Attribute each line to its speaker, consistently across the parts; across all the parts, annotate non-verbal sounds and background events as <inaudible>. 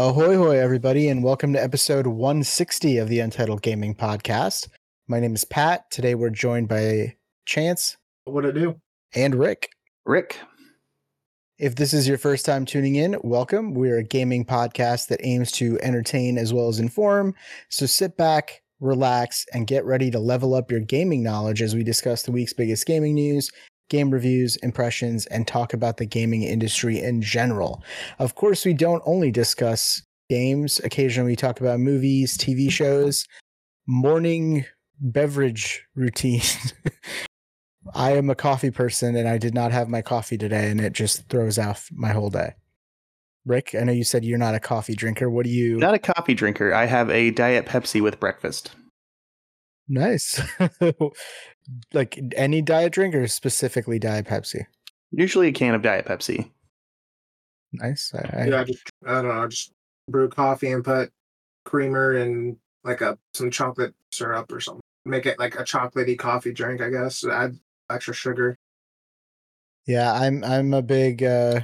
Speaker 1: Ahoy, hoy, everybody, and welcome to episode 160 of the Untitled Gaming Podcast. My name is Pat. Today we're joined by Chance
Speaker 2: What it do?
Speaker 1: and Rick.
Speaker 3: Rick.
Speaker 1: If this is your first time tuning in, welcome. We're a gaming podcast that aims to entertain as well as inform. So sit back, relax, and get ready to level up your gaming knowledge as we discuss the week's biggest gaming news, game reviews, impressions, and talk about the gaming industry in general. Of course, we don't only discuss games, occasionally we talk about movies, TV shows, morning beverage routine. <laughs> I am a coffee person and I did not have my coffee today and it just throws off my whole day. Rick, I know you said you're not a coffee drinker. What do you
Speaker 3: Not a coffee drinker. I have a Diet Pepsi with breakfast.
Speaker 1: Nice. <laughs> like any diet drink or specifically diet Pepsi?
Speaker 3: Usually a can of Diet Pepsi.
Speaker 1: Nice. I, I-
Speaker 2: Yeah, I just I don't know, just brew coffee and put creamer and like a some chocolate syrup or something. Make it like a chocolatey coffee drink, I guess. Add extra sugar.
Speaker 1: Yeah, I'm I'm a big uh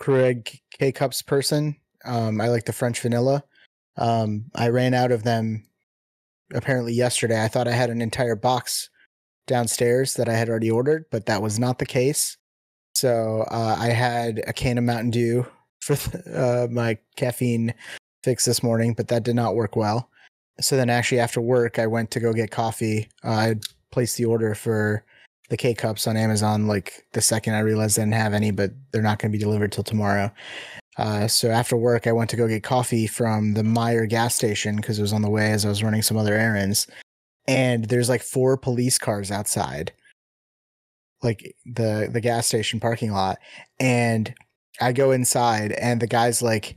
Speaker 1: Keurig K cups person. Um I like the French vanilla. Um I ran out of them apparently yesterday. I thought I had an entire box downstairs that I had already ordered, but that was not the case. So uh, I had a can of Mountain Dew for uh, my caffeine fix this morning, but that did not work well. So then, actually, after work, I went to go get coffee. Uh, I placed the order for the K cups on Amazon. Like the second I realized I didn't have any, but they're not going to be delivered till tomorrow. Uh, so after work, I went to go get coffee from the Meijer gas station because it was on the way as I was running some other errands. And there's like four police cars outside, like the the gas station parking lot. And I go inside, and the guy's like,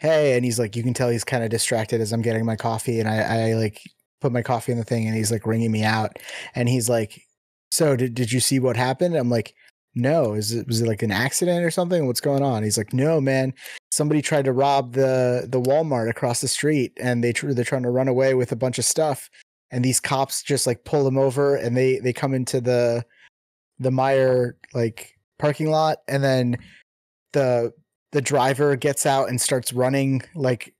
Speaker 1: "Hey," and he's like, you can tell he's kind of distracted as I'm getting my coffee, and I, I like put my coffee in the thing, and he's like ringing me out, and he's like, "So did did you see what happened?" I'm like. No, is it was it like an accident or something? What's going on? He's like, no, man. Somebody tried to rob the the Walmart across the street, and they tr- they're trying to run away with a bunch of stuff. And these cops just like pull them over, and they they come into the the Meijer like parking lot, and then the the driver gets out and starts running like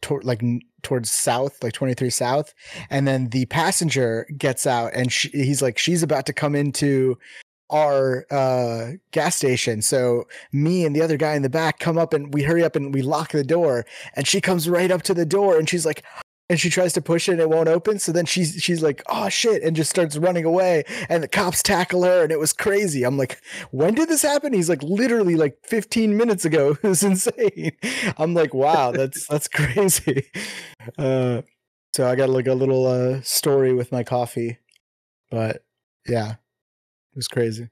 Speaker 1: toward like towards south like 23 south and then the passenger gets out and she, he's like she's about to come into our uh gas station. So me and the other guy in the back come up and we hurry up and we lock the door and she comes right up to the door and she's like and she tries to push it and it won't open. So then she's she's like oh shit and just starts running away and the cops tackle her and it was crazy. I'm like when did this happen? He's like literally like 15 minutes ago. <laughs> It was insane. I'm like wow that's that's <laughs> crazy. Uh so i got like a little uh story with my coffee but yeah it was crazy.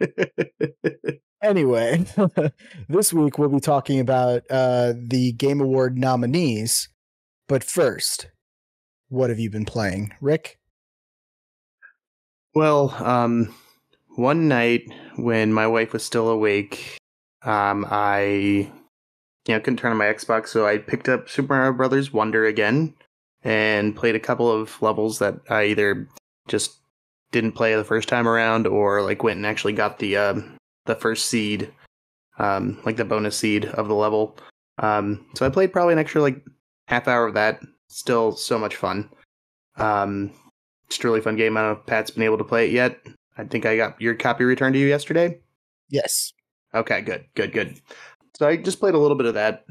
Speaker 1: <laughs> Anyway, this week we'll be talking about uh, the Game Award nominees. But first, what have you been playing, Rick?
Speaker 3: well, um, one night when my wife was still awake, um, I you know couldn't turn on my Xbox, so I picked up Super Mario Brothers Wonder again and played a couple of levels that I either just didn't play the first time around or like went and actually got the um, the first seed, um, like the bonus seed of the level. Um, so I played probably an extra like half hour of that. Still so much fun. Um, it's a really fun game. I don't know if Pat's been able to play it yet. I think I got your copy returned to you yesterday.
Speaker 1: Yes.
Speaker 3: Okay, good, good, good. So I just played a little bit of that,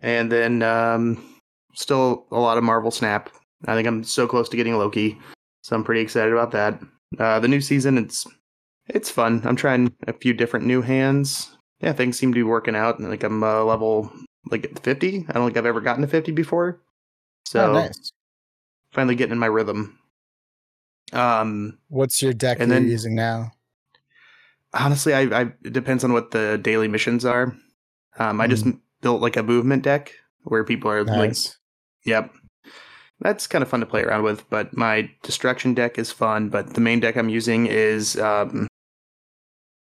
Speaker 3: and then um, still a lot of Marvel Snap. I think I'm so close to getting Loki, so I'm pretty excited about that. Uh, the new season, it's it's fun. I'm trying a few different new hands. Yeah, things seem to be working out. and Like I'm uh, level like 50. I don't think I've ever gotten to 50 before. So
Speaker 1: oh, nice.
Speaker 3: finally getting in my rhythm. Um,
Speaker 1: What's your deck
Speaker 3: And
Speaker 1: you're
Speaker 3: then-
Speaker 1: using now?
Speaker 3: honestly, I, I it depends on what the daily missions are. Um, I just built like a movement deck where people are like, yep, that's kind of fun to play around with. But my destruction deck is fun. But the main deck I'm using is um,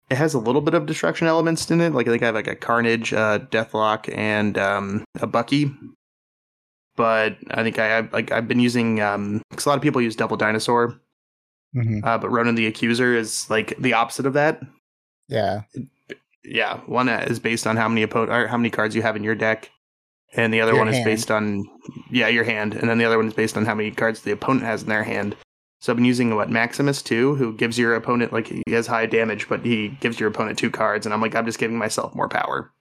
Speaker 3: it has a little bit of destruction elements in it. Like I think I have like a Carnage, uh, Deathlok, and um, a Bucky. But I think I have like I've been using um because a lot of people use Devil Dinosaur,
Speaker 1: Mhm.
Speaker 3: uh, but Ronan the Accuser is like the opposite of that.
Speaker 1: Yeah.
Speaker 3: yeah, one is based on how many opponent or how many cards you have in your deck, and the other
Speaker 1: Your
Speaker 3: one is based on yeah your hand, and then the other one is based on how many cards the opponent has in their hand. So I've been using what Maximus too, who gives your opponent like he has high damage, but he gives your opponent two cards, and I'm like I'm just giving myself more power.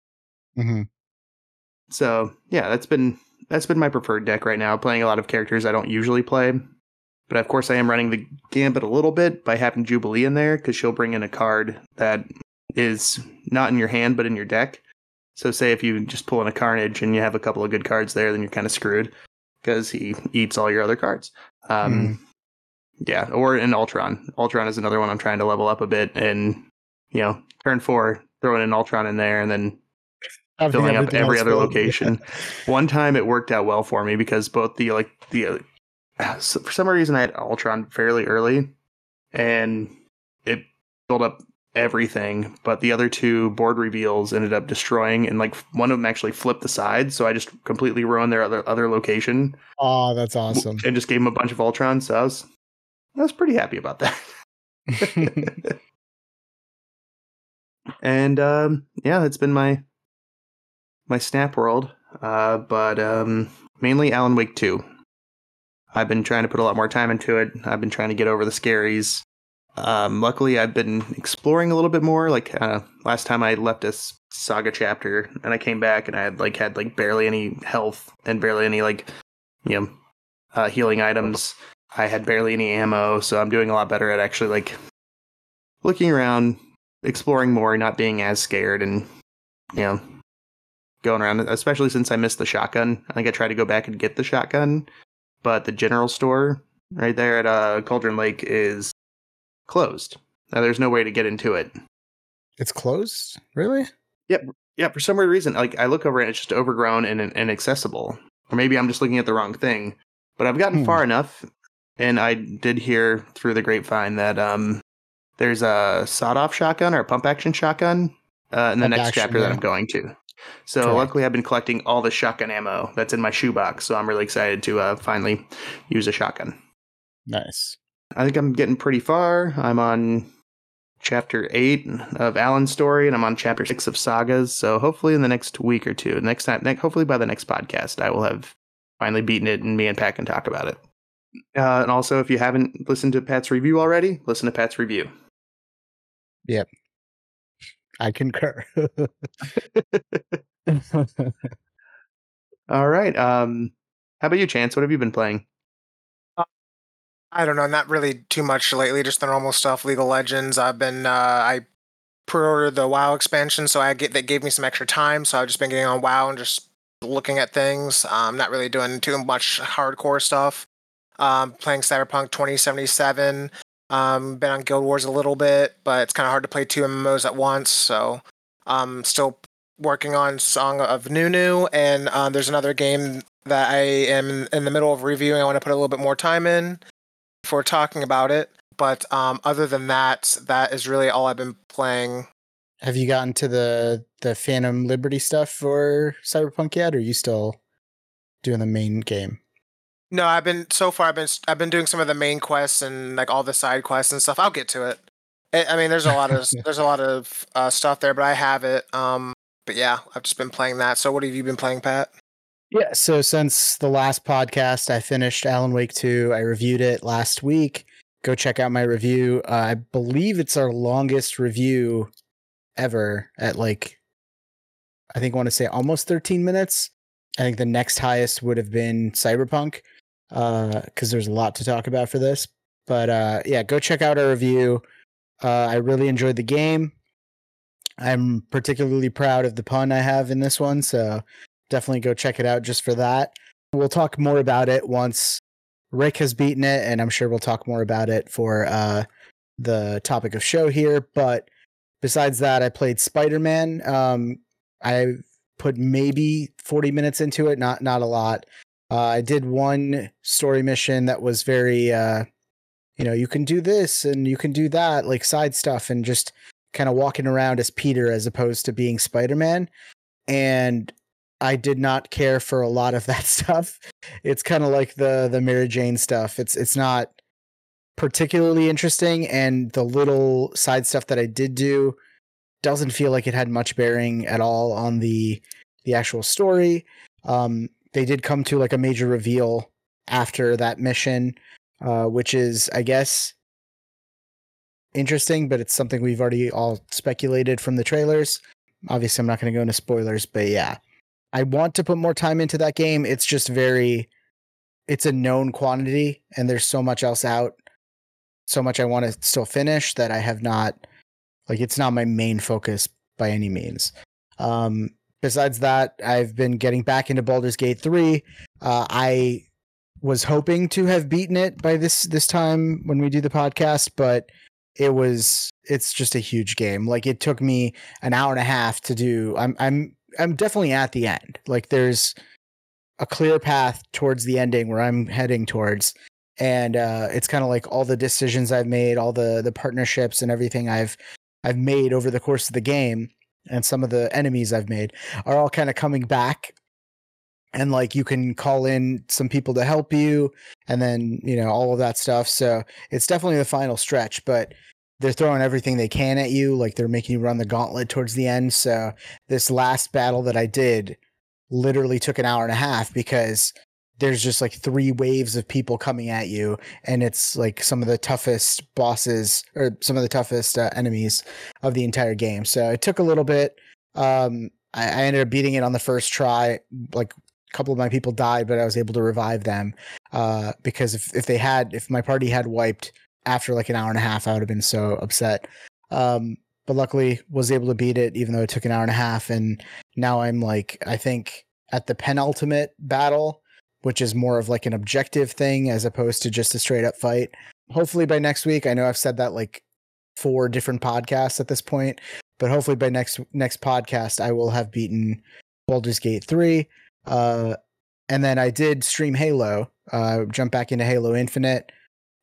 Speaker 1: hmm
Speaker 3: So yeah, that's been that's been my preferred deck right now. Playing a lot of characters I don't usually play, but of course I am running the gambit a little bit by having Jubilee in there because she'll bring in a card that is not in your hand but in your deck. So say if you just pull in a Carnage and you have a couple of good cards there, then you're kind of screwed because he eats all your other cards. Um, Yeah, or an Ultron. Ultron is another one I'm trying to level up a bit, and you know, turn four, throwing an Ultron in there, and then
Speaker 1: Having
Speaker 3: filling up every other
Speaker 1: filled.
Speaker 3: location. <laughs> One time it worked out well for me because both the like the uh, so for some reason I had Ultron fairly early, and it filled up everything. But the other two board reveals ended up destroying, and like one of them actually flipped the side, so I just completely ruined their other other location
Speaker 1: Oh, that's awesome.
Speaker 3: and just gave them a bunch of Ultron. So I was I was pretty happy about that. <laughs> <laughs> and um, yeah, that's been my my Snap World. Uh, but um, mainly Alan Wake Two. I've been trying to put a lot more time into it. I've been trying to get over the scaries. Um, luckily, I've been exploring a little bit more. Like uh, last time, I left a saga chapter, and I came back, and I had like had like barely any health and barely any like you know uh, healing items. I had barely any ammo, so I'm doing a lot better at actually like looking around, exploring more, not being as scared, and you know, going around. Especially since I missed the shotgun. I think I tried to go back and get the shotgun, but the general store right there at uh, Cauldron Lake is closed. Now there's no way to get into it.
Speaker 1: it's closed, really?
Speaker 3: Yep, yeah, for some weird reason, like I look over and it's just overgrown and inaccessible. Or maybe I'm just looking at the wrong thing. But I've gotten
Speaker 1: Hmm.
Speaker 3: far enough, and I did hear through the grapevine that um, there's a sawed-off shotgun or a pump action shotgun uh, in the
Speaker 1: Pump
Speaker 3: next
Speaker 1: action,
Speaker 3: chapter that. I'm going to. So
Speaker 1: Correct.
Speaker 3: luckily, I've been collecting all the shotgun ammo that's in my shoebox. So I'm really excited to uh, finally use a shotgun.
Speaker 1: Nice.
Speaker 3: I think I'm getting pretty far. I'm on chapter eight of Alan's story, and I'm on chapter six of Sagas. So hopefully, in the next week or two, next time, hopefully by the next podcast, I will have finally beaten it, and me and Pat can talk about it. Uh, and also, if you haven't listened to Pat's review already, listen to Pat's review. Yep.
Speaker 1: I concur. <laughs>
Speaker 3: All right. Um, how about you, Chance? What have you been playing?
Speaker 2: I don't know, not really too much lately. Just the normal stuff. League of Legends. I've been uh, I pre-ordered the WoW expansion, so I get that gave me some extra time. So I've just been getting on WoW and just looking at things. Um, not really doing too much hardcore stuff. Um, playing Cyberpunk 2077. Um, been on Guild Wars a little bit, but it's kind of hard to play two MMOs at once. So um, still working on Song of Nunu, and um, there's another game that I am in the middle of reviewing. I want to put a little bit more time in for talking about it. But um, other than that, that is really all I've been playing.
Speaker 1: Have you gotten to the the Phantom Liberty stuff for Cyberpunk yet, or are you still doing the main game?
Speaker 2: No, I've been so far. I've been I've been doing some of the main quests and like all the side quests and stuff. I'll get to it. I I mean, there's a lot of <laughs> there's a lot of uh, stuff there, but I have it. Um, but yeah, I've just been playing that. So what have you been playing, Pat?
Speaker 1: Yeah, so since the last podcast, I finished Alan Wake 2. I reviewed it last week. Go check out my review. Uh, I believe it's our longest review ever at like, I think I want to say almost 13 minutes. I think the next highest would have been Cyberpunk because there's a lot to talk about for this. But uh, yeah, go check out our review. Uh, I really enjoyed the game. I'm particularly proud of the pun I have in this one. So definitely go check it out just for that. We'll talk more about it once Rick has beaten it, and I'm sure we'll talk more about it for uh, the topic of show here. But besides that, I played Spider Man. Um, I put maybe 40 minutes into it, not not a lot. Uh, I did one story mission that was very, uh, you know, you can do this and you can do that, like side stuff, and just kind of walking around as Peter as opposed to being Spider Man. And I did not care for a lot of <laughs> that stuff. It's kind of like the the Mary Jane stuff. It's it's not particularly interesting, and the little side stuff that I did do doesn't feel like it had much bearing at all on the the actual story. Um, they did come to like a major reveal after that mission, uh, which is, I guess, interesting, but it's something we've already all speculated from the trailers. Obviously, I'm not going to go into spoilers, but yeah, I want to put more time into that game. It's just very, it's a known quantity, and there's so much else out, so much I want to still finish that I have not, like, it's not my main focus by any means. Um, besides that, I've been getting back into Baldur's Gate 3. Uh, I was hoping to have beaten it by this this time when we do the podcast, but it was it's just a huge game. Like it took me an hour and a half to do. I'm I'm I'm definitely at the end. Like there's a clear path towards the ending where I'm heading towards. And uh, it's kind of like all the decisions I've made, all the the partnerships and everything I've I've made over the course of the game, and some of the enemies I've made are all kind of coming back. And like you can call in some people to help you, and then you know all of that stuff. So it's definitely the final stretch, but they're throwing everything they can at you. Like they're making you run the gauntlet towards the end. So this last battle that I did literally took an hour and a half because there's just like three waves of people coming at you and it's like some of the toughest bosses or some of the toughest uh, enemies of the entire game. So it took a little bit um I, I ended up beating it on the first try like a couple of my people died but i was able to revive them uh because if, if they had if my party had wiped after like an hour and a half i would have been so upset. Um but luckily was able to beat it even though it took an hour and a half and now i'm like i think at the penultimate battle which is more of like an objective thing as opposed to just a straight up fight. Hopefully by next week, I know I've said that like four different podcasts at this point, but hopefully by next next podcast I will have beaten Baldur's Gate 3. Uh and then I did stream Halo, uh jump back into Halo Infinite.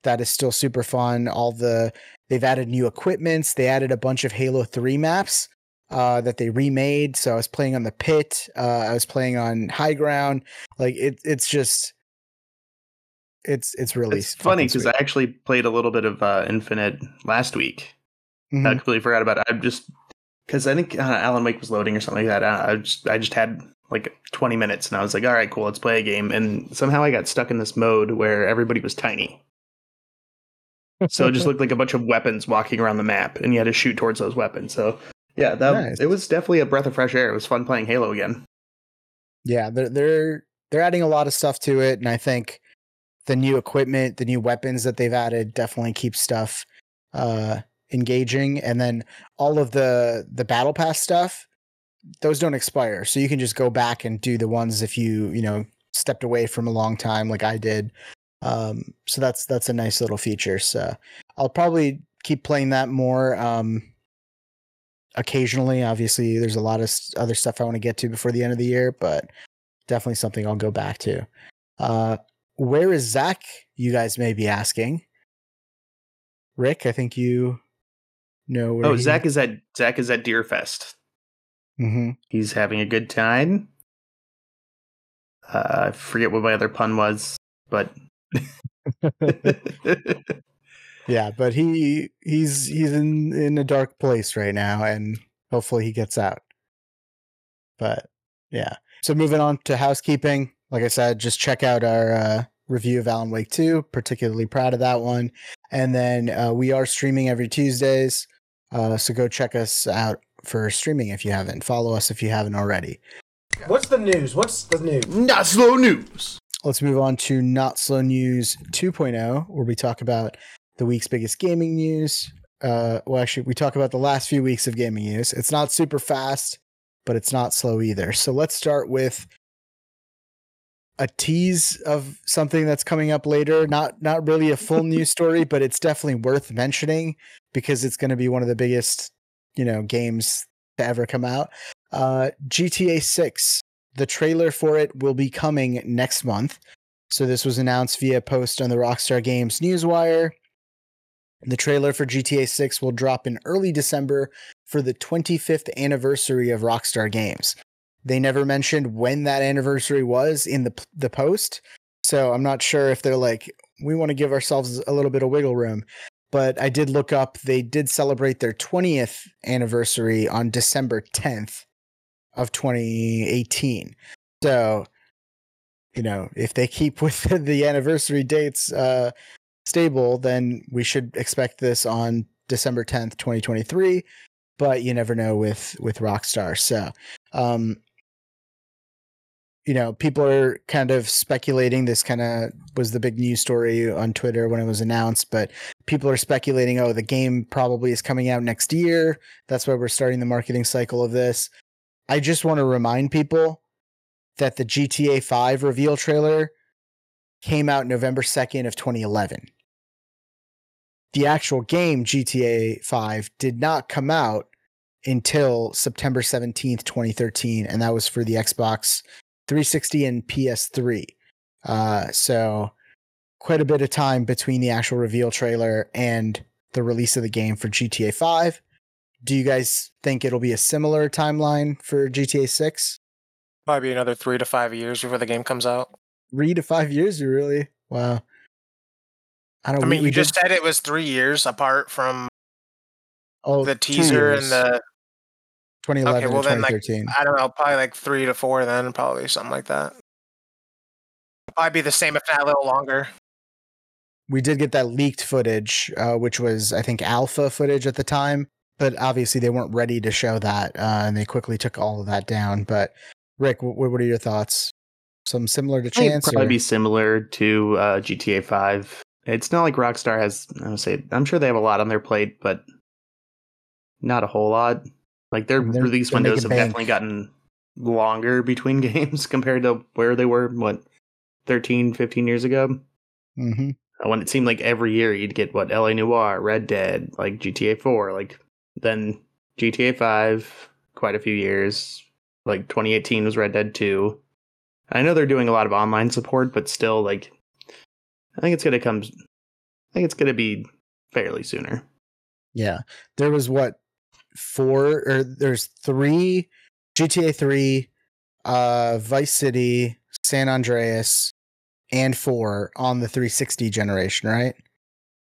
Speaker 1: That is still super fun. All the they've added new equipments, they added a bunch of Halo 3 maps uh, that they remade. So I was playing on the pit. Uh, I was playing on high ground. Like it, it's just, it's it's really
Speaker 3: It's funny because. I actually played a little bit of uh, Infinite last week. I
Speaker 1: Mhm.
Speaker 3: completely forgot about it. I'm just because I think uh, Alan Wake was loading or something like that. I, I just I just had like 20 minutes and I was like, all right, cool, let's play a game. And somehow I got stuck in this mode where everybody was tiny. So it just <laughs> looked like a bunch of weapons walking around the map, and you had to shoot towards those weapons. So yeah, that
Speaker 1: Nice.
Speaker 3: it was definitely a breath of fresh air. It was fun playing Halo again.
Speaker 1: yeah, they're they're they're adding a lot of stuff to it, and I think the new equipment, the new weapons that they've added, definitely keep stuff uh, engaging. And then all of the the battle pass stuff, those don't expire, so you can just go back and do the ones if you you know stepped away from a long time, like I did. Um, so that's that's a nice little feature. So I'll probably keep playing that more. Um, occasionally. Obviously, there's a lot of other stuff I want to get to before the end of the year, but definitely something I'll go back to. Uh, where is Zach? You guys may be asking. Rick, I think you know where.
Speaker 3: Oh, Zach is at Zach is at Deerfest.
Speaker 1: hmm
Speaker 3: He's having a good time. Uh, I forget what my other pun was, but <laughs> <laughs> <laughs>
Speaker 1: Yeah, but he he's he's in in a dark place right now, and hopefully he gets out. But yeah, so moving on to housekeeping. Like I said, just check out our uh, review of Alan Wake Two. Particularly proud of that one. And then uh, we are streaming every Tuesdays, uh, so go check us out for streaming if you haven't. Follow us if you haven't already.
Speaker 4: What's the news? What's the news?
Speaker 3: not slow news.
Speaker 1: Let's move on to Not Slow News 2.0, where we talk about the week's biggest gaming news. Uh, well, actually, we talk about the last few weeks of gaming news. It's not super fast, but it's not slow either. So let's start with a tease of something that's coming up later. Not not really a full news <laughs> story, but it's definitely worth mentioning because it's going to be one of the biggest, you know, games to ever come out. Uh, GTA 6 the trailer for it will be coming next month. So this was announced via post on the Rockstar Games newswire. The trailer for GTA 6 will drop in early December for the 25th anniversary of Rockstar Games. They never mentioned when that anniversary was in the the post, so I'm not sure if they're like we want to give ourselves a little bit of wiggle room. but I did look up. They did celebrate their 20th anniversary on December 10th of 2018. So, you know, if they keep <laughs> with the anniversary dates uh, stable, then we should expect this on December 10th, 2023. But you never know with with Rockstar. So, um, you know, people are kind of speculating. This kind of was the big news story on Twitter when it was announced, but people are speculating, oh, the game probably is coming out next year. That's why we're starting the marketing cycle of this. I just want to remind people that the GTA 5 reveal trailer came out November 2nd of 2011. The actual game GTA 5 did not come out until September 17th, 2013, and that was for the Xbox 360 and PS3. Uh, so quite a bit of time between the actual reveal trailer and the release of the game for GTA 5. Do you guys think it'll be a similar timeline for GTA 6?
Speaker 2: Probably another three to five years before the game comes out.
Speaker 1: Three to five years, you really? Wow.
Speaker 2: I don't. I mean, we, we you did... just said it was three years apart from oh, the teaser and the
Speaker 1: 2011 okay, well then like I
Speaker 2: don't know, probably like three to four then, probably something like that. Probably be the same if not a little longer.
Speaker 1: We did get that leaked footage, uh, which was I think alpha footage at the time, but obviously they weren't ready to show that, uh, and they quickly took all of that down. But Rick, what, what are your thoughts? Some similar to Chance?
Speaker 3: Probably or? be similar to uh, GTA Five. It's not like Rockstar has. I would say I'm sure they have a lot on their plate, but not a whole lot. Like their they're, release they're windows have bank. definitely gotten longer between <laughs> games compared to where they were, what, 13, 15 years ago?
Speaker 1: Mm-hmm.
Speaker 3: When it seemed like every year you'd get what LA Noire, Red Dead, like GTA 4, like then GTA 5, quite a few years. Like 2018 was Red Dead 2. I know they're doing a lot of online support, but still, like, I think it's gonna come. I think it's gonna be fairly sooner.
Speaker 1: Yeah, there was what four or there's three GTA 3, uh Vice City, San Andreas, and 4 on the 360 generation, right?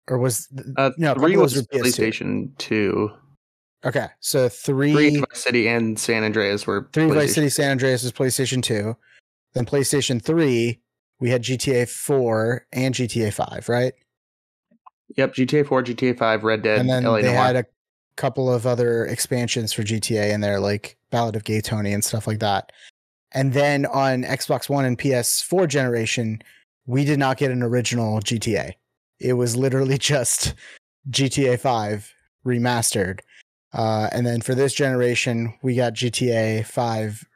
Speaker 1: Or was
Speaker 3: uh, no, three was, was PlayStation 2.
Speaker 1: Okay, so three,
Speaker 3: three Vice City and San Andreas were
Speaker 1: three Vice City, San Andreas was PlayStation 2. Then PlayStation 3, we had GTA 4 and GTA 5, right?
Speaker 3: Yep, GTA 4, GTA 5, Red Dead,
Speaker 1: and then LA they Noire. had a couple of other expansions for GTA in there, like Ballad of Gay Tony and stuff like that. And then on Xbox One and PS4 generation, we did not get an original GTA. It was literally <laughs> just GTA 5 remastered. Uh, and then for this generation, we got GTA 5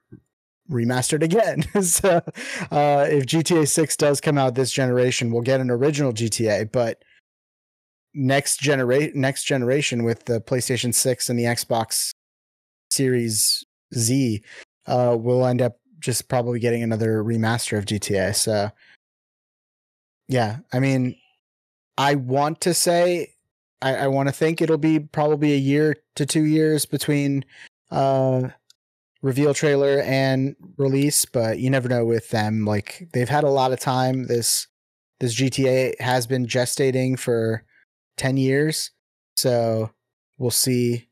Speaker 1: remastered again. <laughs> so uh, if GTA 6 does come out this generation, we'll get an original GTA. But next generate next generation with the PlayStation 6 and the Xbox Series Z, uh, we'll end up just probably getting another remaster of GTA. So yeah, I mean, I want to say I, I want to think it'll be probably a year to two years between uh reveal trailer and release, but you never know with them. Like they've had a lot of time. This this GTA has been gestating for 10 years. So we'll see.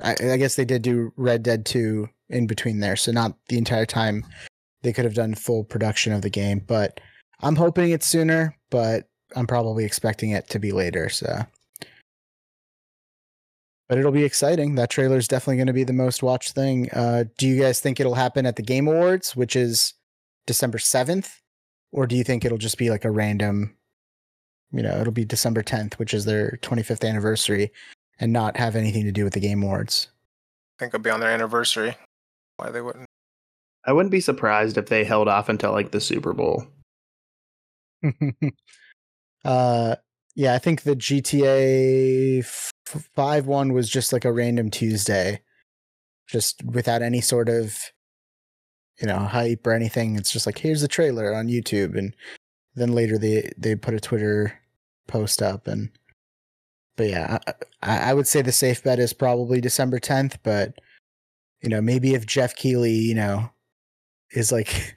Speaker 1: I, I, guess they did do Red Dead 2 in between there. So not the entire time they could have done full production of the game. But I'm hoping it's sooner, but I'm probably expecting it to be later. So. But it'll be exciting. That trailer is definitely going to be the most watched thing. Uh, do you guys think it'll happen at the Game Awards, which is December 7th? Or do you think it'll just be like a random you know, it'll be December 10th, which is their 25th anniversary, and not have anything to do with the Game Awards.
Speaker 2: I think it'll be on their anniversary. Why they wouldn't?
Speaker 3: I wouldn't be surprised if they held off until like the Super Bowl. <laughs>
Speaker 1: uh, yeah, I think the GTA five one was just like a random Tuesday, just without any sort of, you know, hype or anything. It's just like here's the trailer on YouTube, and then later they they put a Twitter post up and but yeah, I, I would say the safe bet is probably December 10th, but you know, maybe if Geoff Keighley, you know, is like <laughs>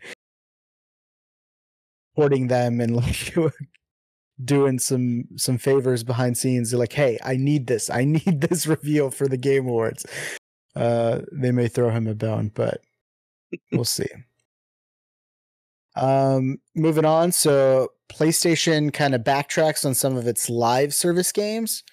Speaker 1: supporting them and like <laughs> doing some some favors behind scenes. They're like, "Hey, I need this. I <laughs> need this reveal for the Game Awards." Uh, they may throw him a bone, but we'll see. Um, moving on. So PlayStation kind of backtracks on some of its live service games.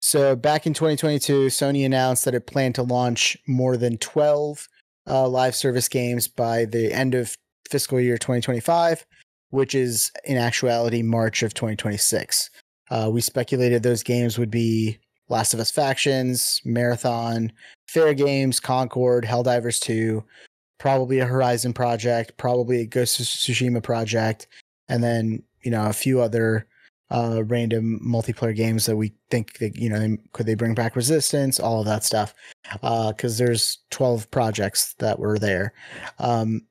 Speaker 1: So back in 2022, Sony announced that it planned to launch more than 12 uh, live service games by the end of fiscal year 2025, which is in actuality March of 2026. Uh, we speculated those games would be Last of Us Factions, Marathon, Fairgames, Concord, Helldivers 2, probably a Horizon project, probably a Ghost of Tsushima project, and then you know a few other uh, random multiplayer games that we think that you know they, could they bring back Resistance, all of that stuff, because uh, there's 12 projects that were there. Um,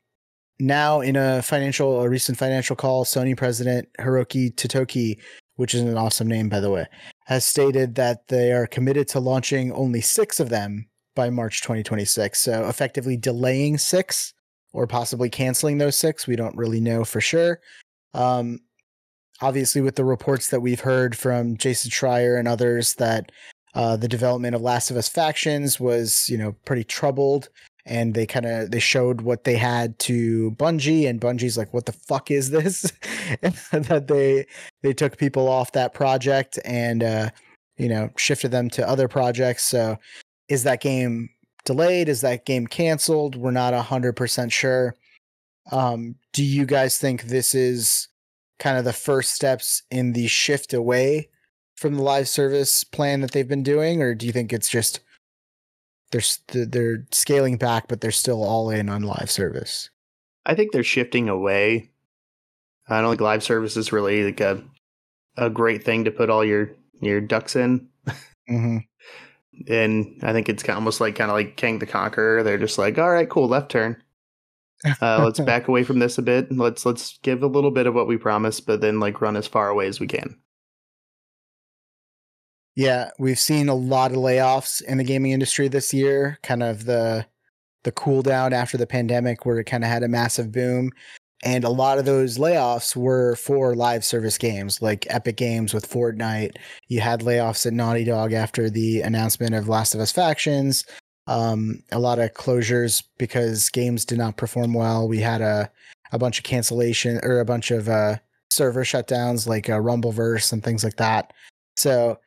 Speaker 1: now, in a financial, a recent financial call, Sony president Hiroki Totoki, which is an awesome name by the way, has stated that they are committed to launching only six of them by March 2026. So effectively delaying six or possibly canceling those six. We don't really know for sure. Um, obviously, with the reports that we've heard from Jason Schreier and others, that uh, the development of Last of Us factions was, you know, pretty troubled. And they kind of they showed what they had to Bungie, and Bungie's like, "What the fuck is this?" <laughs> and that they they took people off that project and uh, you know shifted them to other projects. So is that game delayed? Is that game canceled? We're not 100% sure. Um, do you guys think this is kind of the first steps in the shift away from the live service plan that they've been doing? Or do you think it's just they're, they're scaling back, but they're still all in on live service?
Speaker 3: I think they're shifting away. I don't think live service is really like a a great thing to put all your your ducks in. Mm-hmm and I think it's almost like kind of like Kang the Conqueror. They're just like, all right, cool, left turn. Uh, let's <laughs> back away from this a bit. Let's let's give a little bit of what we promised, but then like run as far away as we can.
Speaker 1: Yeah, we've seen a lot of layoffs in the gaming industry this year. Kind of the the cool down after the pandemic, where it kind of had a massive boom, and a lot of those layoffs were for live service games like Epic Games with Fortnite. You had layoffs at Naughty Dog after the announcement of Last of Us Factions. Um, a lot of closures because games did not perform well. We had a a bunch of cancellation or a bunch of uh, server shutdowns like uh, Rumbleverse and things like that. So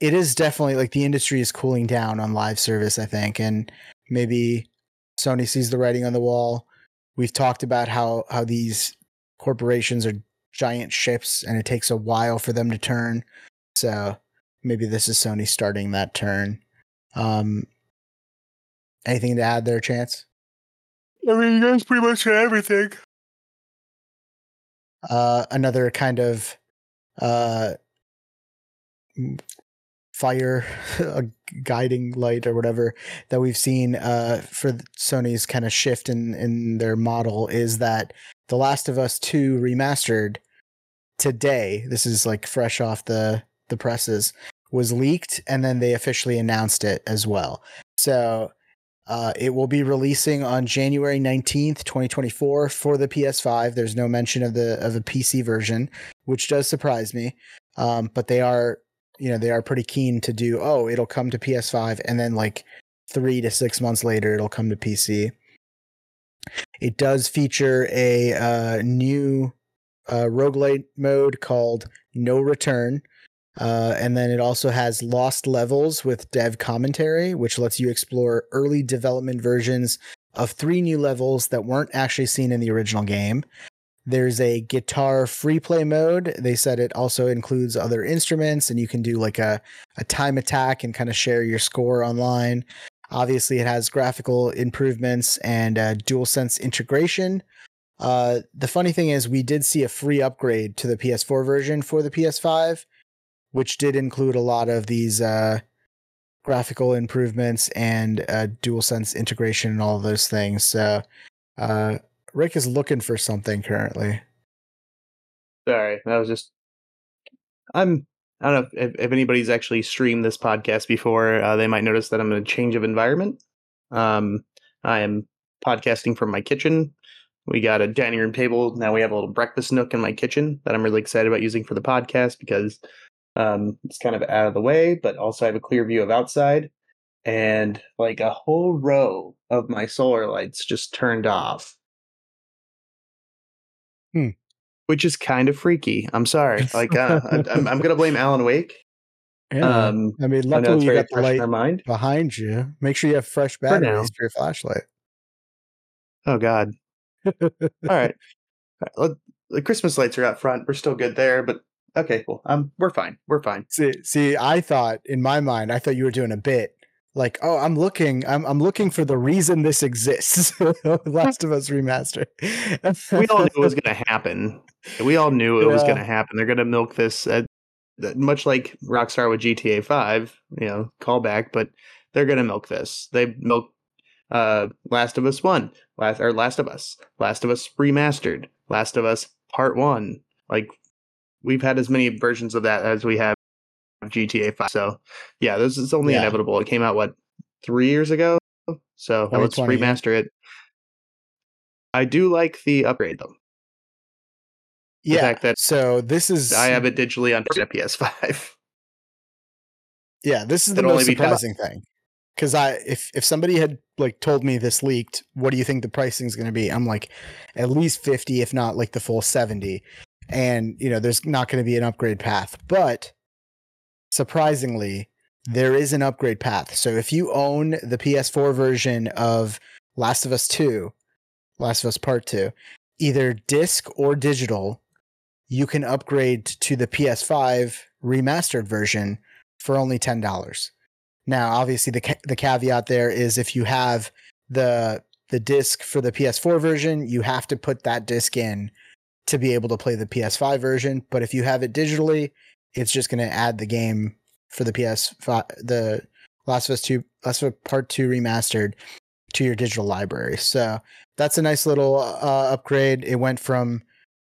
Speaker 1: it is definitely like the industry is cooling down on live service, I think, and maybe Sony sees the writing on the wall we've talked about how how these corporations are giant ships and it takes a while for them to turn. So maybe this is Sony starting that turn. Um, anything to add there, Chance?
Speaker 2: I mean, you guys pretty much said everything.
Speaker 1: Uh, another kind of uh, fire a guiding light or whatever that we've seen uh, for Sony's kind of shift in in their model is that The Last of Us 2 remastered today this is like fresh off the the presses was leaked and then they officially announced it as well so uh, it will be releasing on January 19th, 2024 for the PS5. There's no mention of the of a PC version, which does surprise me. Um, but they are you know they are pretty keen to do oh it'll come to ps5 and then like three to six months later it'll come to pc it does feature a uh, new uh, roguelite mode called no return uh, and then it also has lost levels with dev commentary which lets you explore early development versions of three new levels that weren't actually seen in the original game there's a guitar free play mode. They said it also includes other instruments, and you can do like a, a time attack and kind of share your score online. Obviously, it has graphical improvements and uh, DualSense integration. Uh, the funny thing is, we did see a free upgrade to the PS4 version for the PS5, which did include a lot of these uh, graphical improvements and uh, DualSense integration and all those things. So, uh, Rick is looking for something currently.
Speaker 3: Sorry, that was just. I'm. I don't know if, if anybody's actually streamed this podcast before. Uh, they might notice that I'm in a change of environment. Um, I am podcasting from my kitchen. We got a dining room table. Now we have a little breakfast nook in my kitchen that I'm really excited about using for the podcast because um, it's kind of out of the way, but also I have a clear view of outside and like a whole row of my solar lights just turned off.
Speaker 1: Hmm.
Speaker 3: Which is kind of freaky. I'm sorry. <laughs> Like uh, I- I'm, I'm gonna blame Alan Wake.
Speaker 1: Yeah.
Speaker 3: Um,
Speaker 1: I mean,
Speaker 3: I
Speaker 1: luckily
Speaker 3: it's
Speaker 1: you got the light
Speaker 3: mind.
Speaker 1: behind you. Make sure you have fresh batteries for your flashlight.
Speaker 3: Oh God. <laughs> All right. All right, let- The Christmas lights are out front. We're still good there, but okay, cool. Um, we're fine. We're fine.
Speaker 1: See, see, I thought in my mind, I thought you were doing a bit. Like, oh, I'm looking, I'm, I'm looking for the reason this exists. <laughs> Last of Us remastered.
Speaker 3: We all knew it was <laughs> going to happen. We all knew it was going to happen. They're going to milk this, uh, much like Rockstar with GTA Five. You know, callback, but they're going to milk this. They milk uh, Last of Us One, Last or Last of Us, Last of Us Remastered, Last of Us Part One. Like we've had as many versions of that as we have GTA Five. So yeah, this is only
Speaker 1: Yeah.
Speaker 3: inevitable. It came out what three years ago. So let's
Speaker 1: 2020, yeah.
Speaker 3: remaster it. I do like the upgrade though.
Speaker 1: yeah.
Speaker 3: fact that
Speaker 1: so this is,
Speaker 3: I have it digitally on <laughs> PS5.
Speaker 1: yeah, this is the
Speaker 3: It'll
Speaker 1: most
Speaker 3: be 10 bucks.
Speaker 1: surprising thing. Because I, if if somebody had like told me this leaked, what do you think the pricing is going to be? I'm like, at least fifty, if not like the full seventy. And you know, there's not going to be an upgrade path, but surprisingly, hmm. there is an upgrade path. So if you own the PS4 version of Last of Us 2, Last of Us Part 2, either disc or digital, you can upgrade to the PS5 remastered version for only $10. Now, obviously the ca- the caveat there is if you have the the disc for the PS4 version, you have to put that disc in to be able to play the PS5 version, but if you have it digitally, it's just going to add the game for the PS5 the Last of Us 2 Last of Us Part 2 remastered to your digital library. So, that's a nice little uh, upgrade. It went from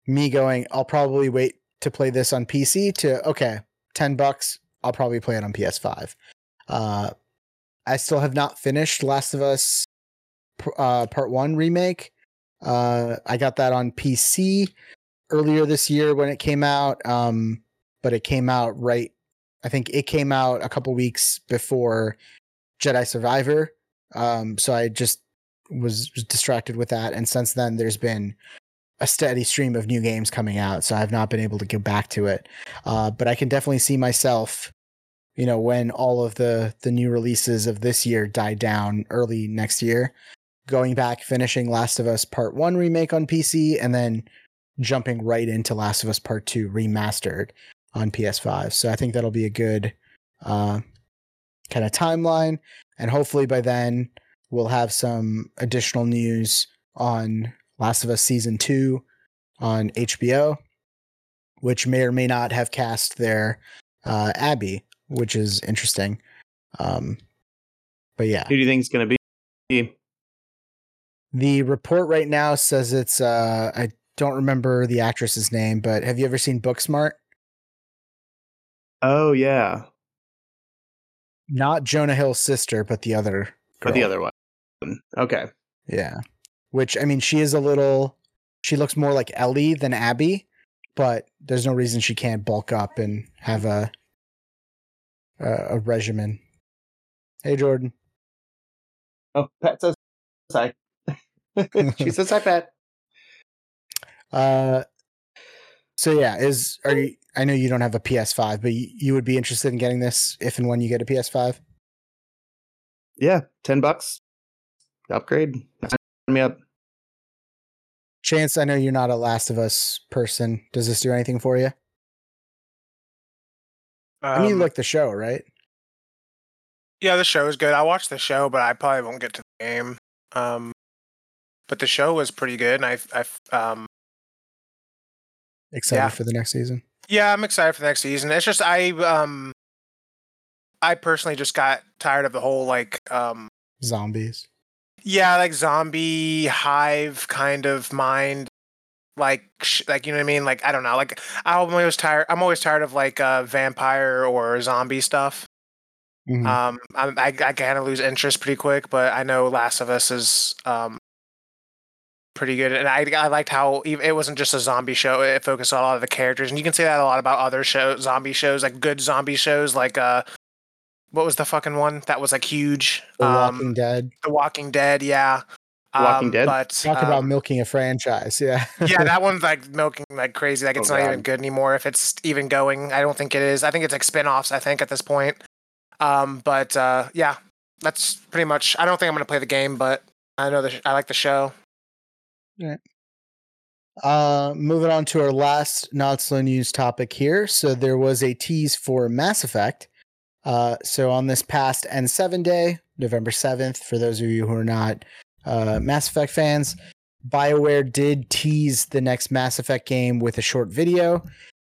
Speaker 1: me going, I'll probably wait to play this on PC to okay, 10 bucks, I'll probably play it on PS5. Uh I still have not finished Last of Us uh Part 1 remake. Uh I got that on PC earlier this year when it came out. Um but it came out right I think it came out a couple weeks before Jedi Survivor. Um so I just was, distracted with that and since then there's been a steady stream of new games coming out, so I've not been able to get back to it. Uh, but I can definitely see myself, you know, when all of the the new releases of this year die down early next year, going back, finishing Last of Us Part One remake on PC, and then jumping right into Last of Us Part Two remastered on PS5. So I think that'll be a good uh, kind of timeline, and hopefully by then we'll have some additional news on Last of Us season two on HBO, which may or may not have cast their uh, Abby, which is interesting. Um, but yeah,
Speaker 3: Who do you think is going to be?
Speaker 1: the report right now says it's uh, I don't remember the actress's name, but have you ever seen Booksmart?
Speaker 3: Oh yeah,
Speaker 1: Not Jonah Hill's sister, but the other.
Speaker 3: but the other one. Okay.
Speaker 1: Yeah. Which I mean, she is a little. She looks more like Ellie than Abby, but there's no reason she can't bulk up and have a a, a regimen. Hey, Jordan.
Speaker 3: Oh, Pat says hi. <laughs> she says hi, Pat. <laughs>
Speaker 1: Uh, so yeah, is are you? I know you don't have a PS5, but you, you would be interested in getting this if and when you get a PS5.
Speaker 3: Yeah, ten bucks. Upgrade. Sign me up.
Speaker 1: Chance, I know you're not a Last of Us person. Does this do anything for you? I mean, you
Speaker 2: Um,
Speaker 1: like the show, right?
Speaker 2: yeah, the show is good. I watched the show, but I probably won't get to the game. Um, but the show was pretty good, and I, I, um,
Speaker 1: Excited
Speaker 2: yeah.
Speaker 1: for the next season.
Speaker 2: Yeah, I'm excited for the next season. It's just I, um, I personally just got tired of the whole like, um,
Speaker 1: Zombies.
Speaker 2: yeah, like zombie hive kind of mind, like, sh- like you know what I mean? Like I don't know, like I'm always tired. I'm always tired of like uh, vampire or zombie stuff.
Speaker 1: Mhm.
Speaker 2: Um, I, I, I kind of lose interest pretty quick, but I know Last of Us is um pretty good, and I I liked how ev- it wasn't just a zombie show; it focused on a lot of the characters, and you can say that a lot about other show zombie shows, like good zombie shows, like uh, what was the fucking one that was like huge?
Speaker 1: The
Speaker 2: Um,
Speaker 1: Walking Dead.
Speaker 2: The Walking Dead, yeah.
Speaker 3: Walking
Speaker 2: Um,
Speaker 3: Dead?
Speaker 2: But
Speaker 1: Talk
Speaker 2: um,
Speaker 1: about milking a franchise. Yeah.
Speaker 2: yeah, that <laughs> one's like milking like crazy. Like it's
Speaker 3: Oh,
Speaker 2: not
Speaker 3: God.
Speaker 2: even good anymore if it's even going. I don't think it is. I think it's like spin-offs, I think, at this point. Um, but uh yeah, that's pretty much I don't think I'm gonna play the game, but I know the sh- I like the show.
Speaker 1: Uh, moving on to our last not slow news topic here. So there was a tease for Mass Effect. Uh, so on this past N7 day, November 7th, for those of you who are not uh, Mass Effect fans, BioWare did tease the next Mass Effect game with a short video.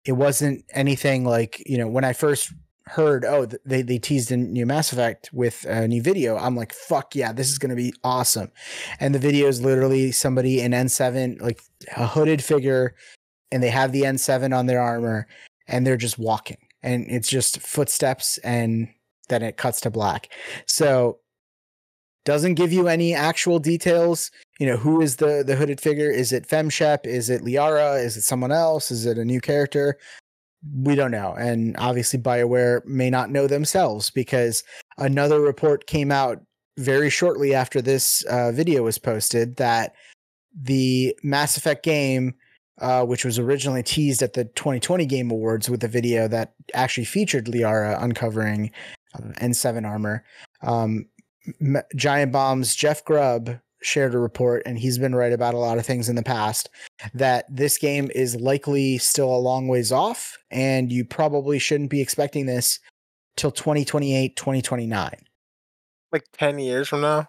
Speaker 1: It wasn't anything like, you know, when I first heard, oh, th- they, they teased a new Mass Effect with a new video, I'm like, fuck yeah, this is to be awesome. And the video is literally somebody in N7, like a hooded figure, and they have the N7 on their armor, and they're just walking. And it's just footsteps, and then it cuts to black. So doesn't give you any actual details. You know, who is the the hooded figure? Is it Femshep? Is it Liara? Is it someone else? Is it a new character? We don't know. And obviously BioWare may not know themselves because another report came out very shortly after this uh, video was posted that the Mass Effect game, uh, which was originally teased at the 2020 Game Awards with a video that actually featured Liara uncovering uh, N7 armor, um, Giant Bomb's Jeff Grubb shared a report, and he's been right about a lot of things in the past, that this game is likely still a long ways off, and you probably shouldn't be expecting this till 2028, 2029.
Speaker 2: Like ten years from now.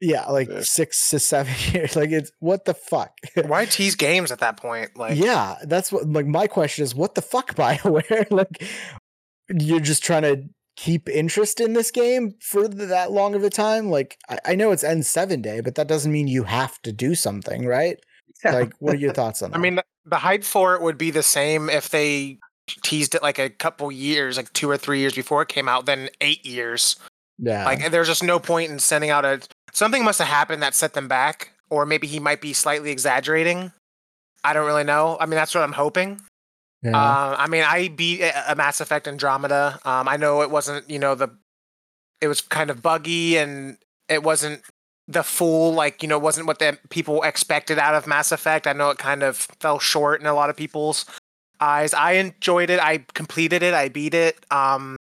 Speaker 1: Yeah, like
Speaker 2: Yeah.
Speaker 1: six to seven <laughs> years. Like it's what the fuck? <laughs>
Speaker 2: Why tease games at that point? Like
Speaker 1: yeah, that's what like my question is what the fuck <laughs> BioWare? like you're just trying to keep interest in this game for th- that long of a time? Like I, I know it's N7 day, but that doesn't mean you have to do something, right? Like what are your <laughs> thoughts on that?
Speaker 2: I mean, the, hype for it would be the same if they teased it like a couple years, like two or three years before it came out, than eight years.
Speaker 1: yeah.
Speaker 2: Like there's just no point in sending out a something must have happened that set them back, or maybe he might be slightly exaggerating. I don't really know. I mean, that's what I'm hoping.
Speaker 1: Yeah.
Speaker 2: Uh, I mean, I beat a a Mass Effect Andromeda. Um, I know it wasn't, you know, the it was kind of buggy and it wasn't the full like you know it wasn't what the people expected out of Mass Effect. I know it kind of fell short in a lot of people's eyes. I enjoyed it. I completed it. I beat it. Um,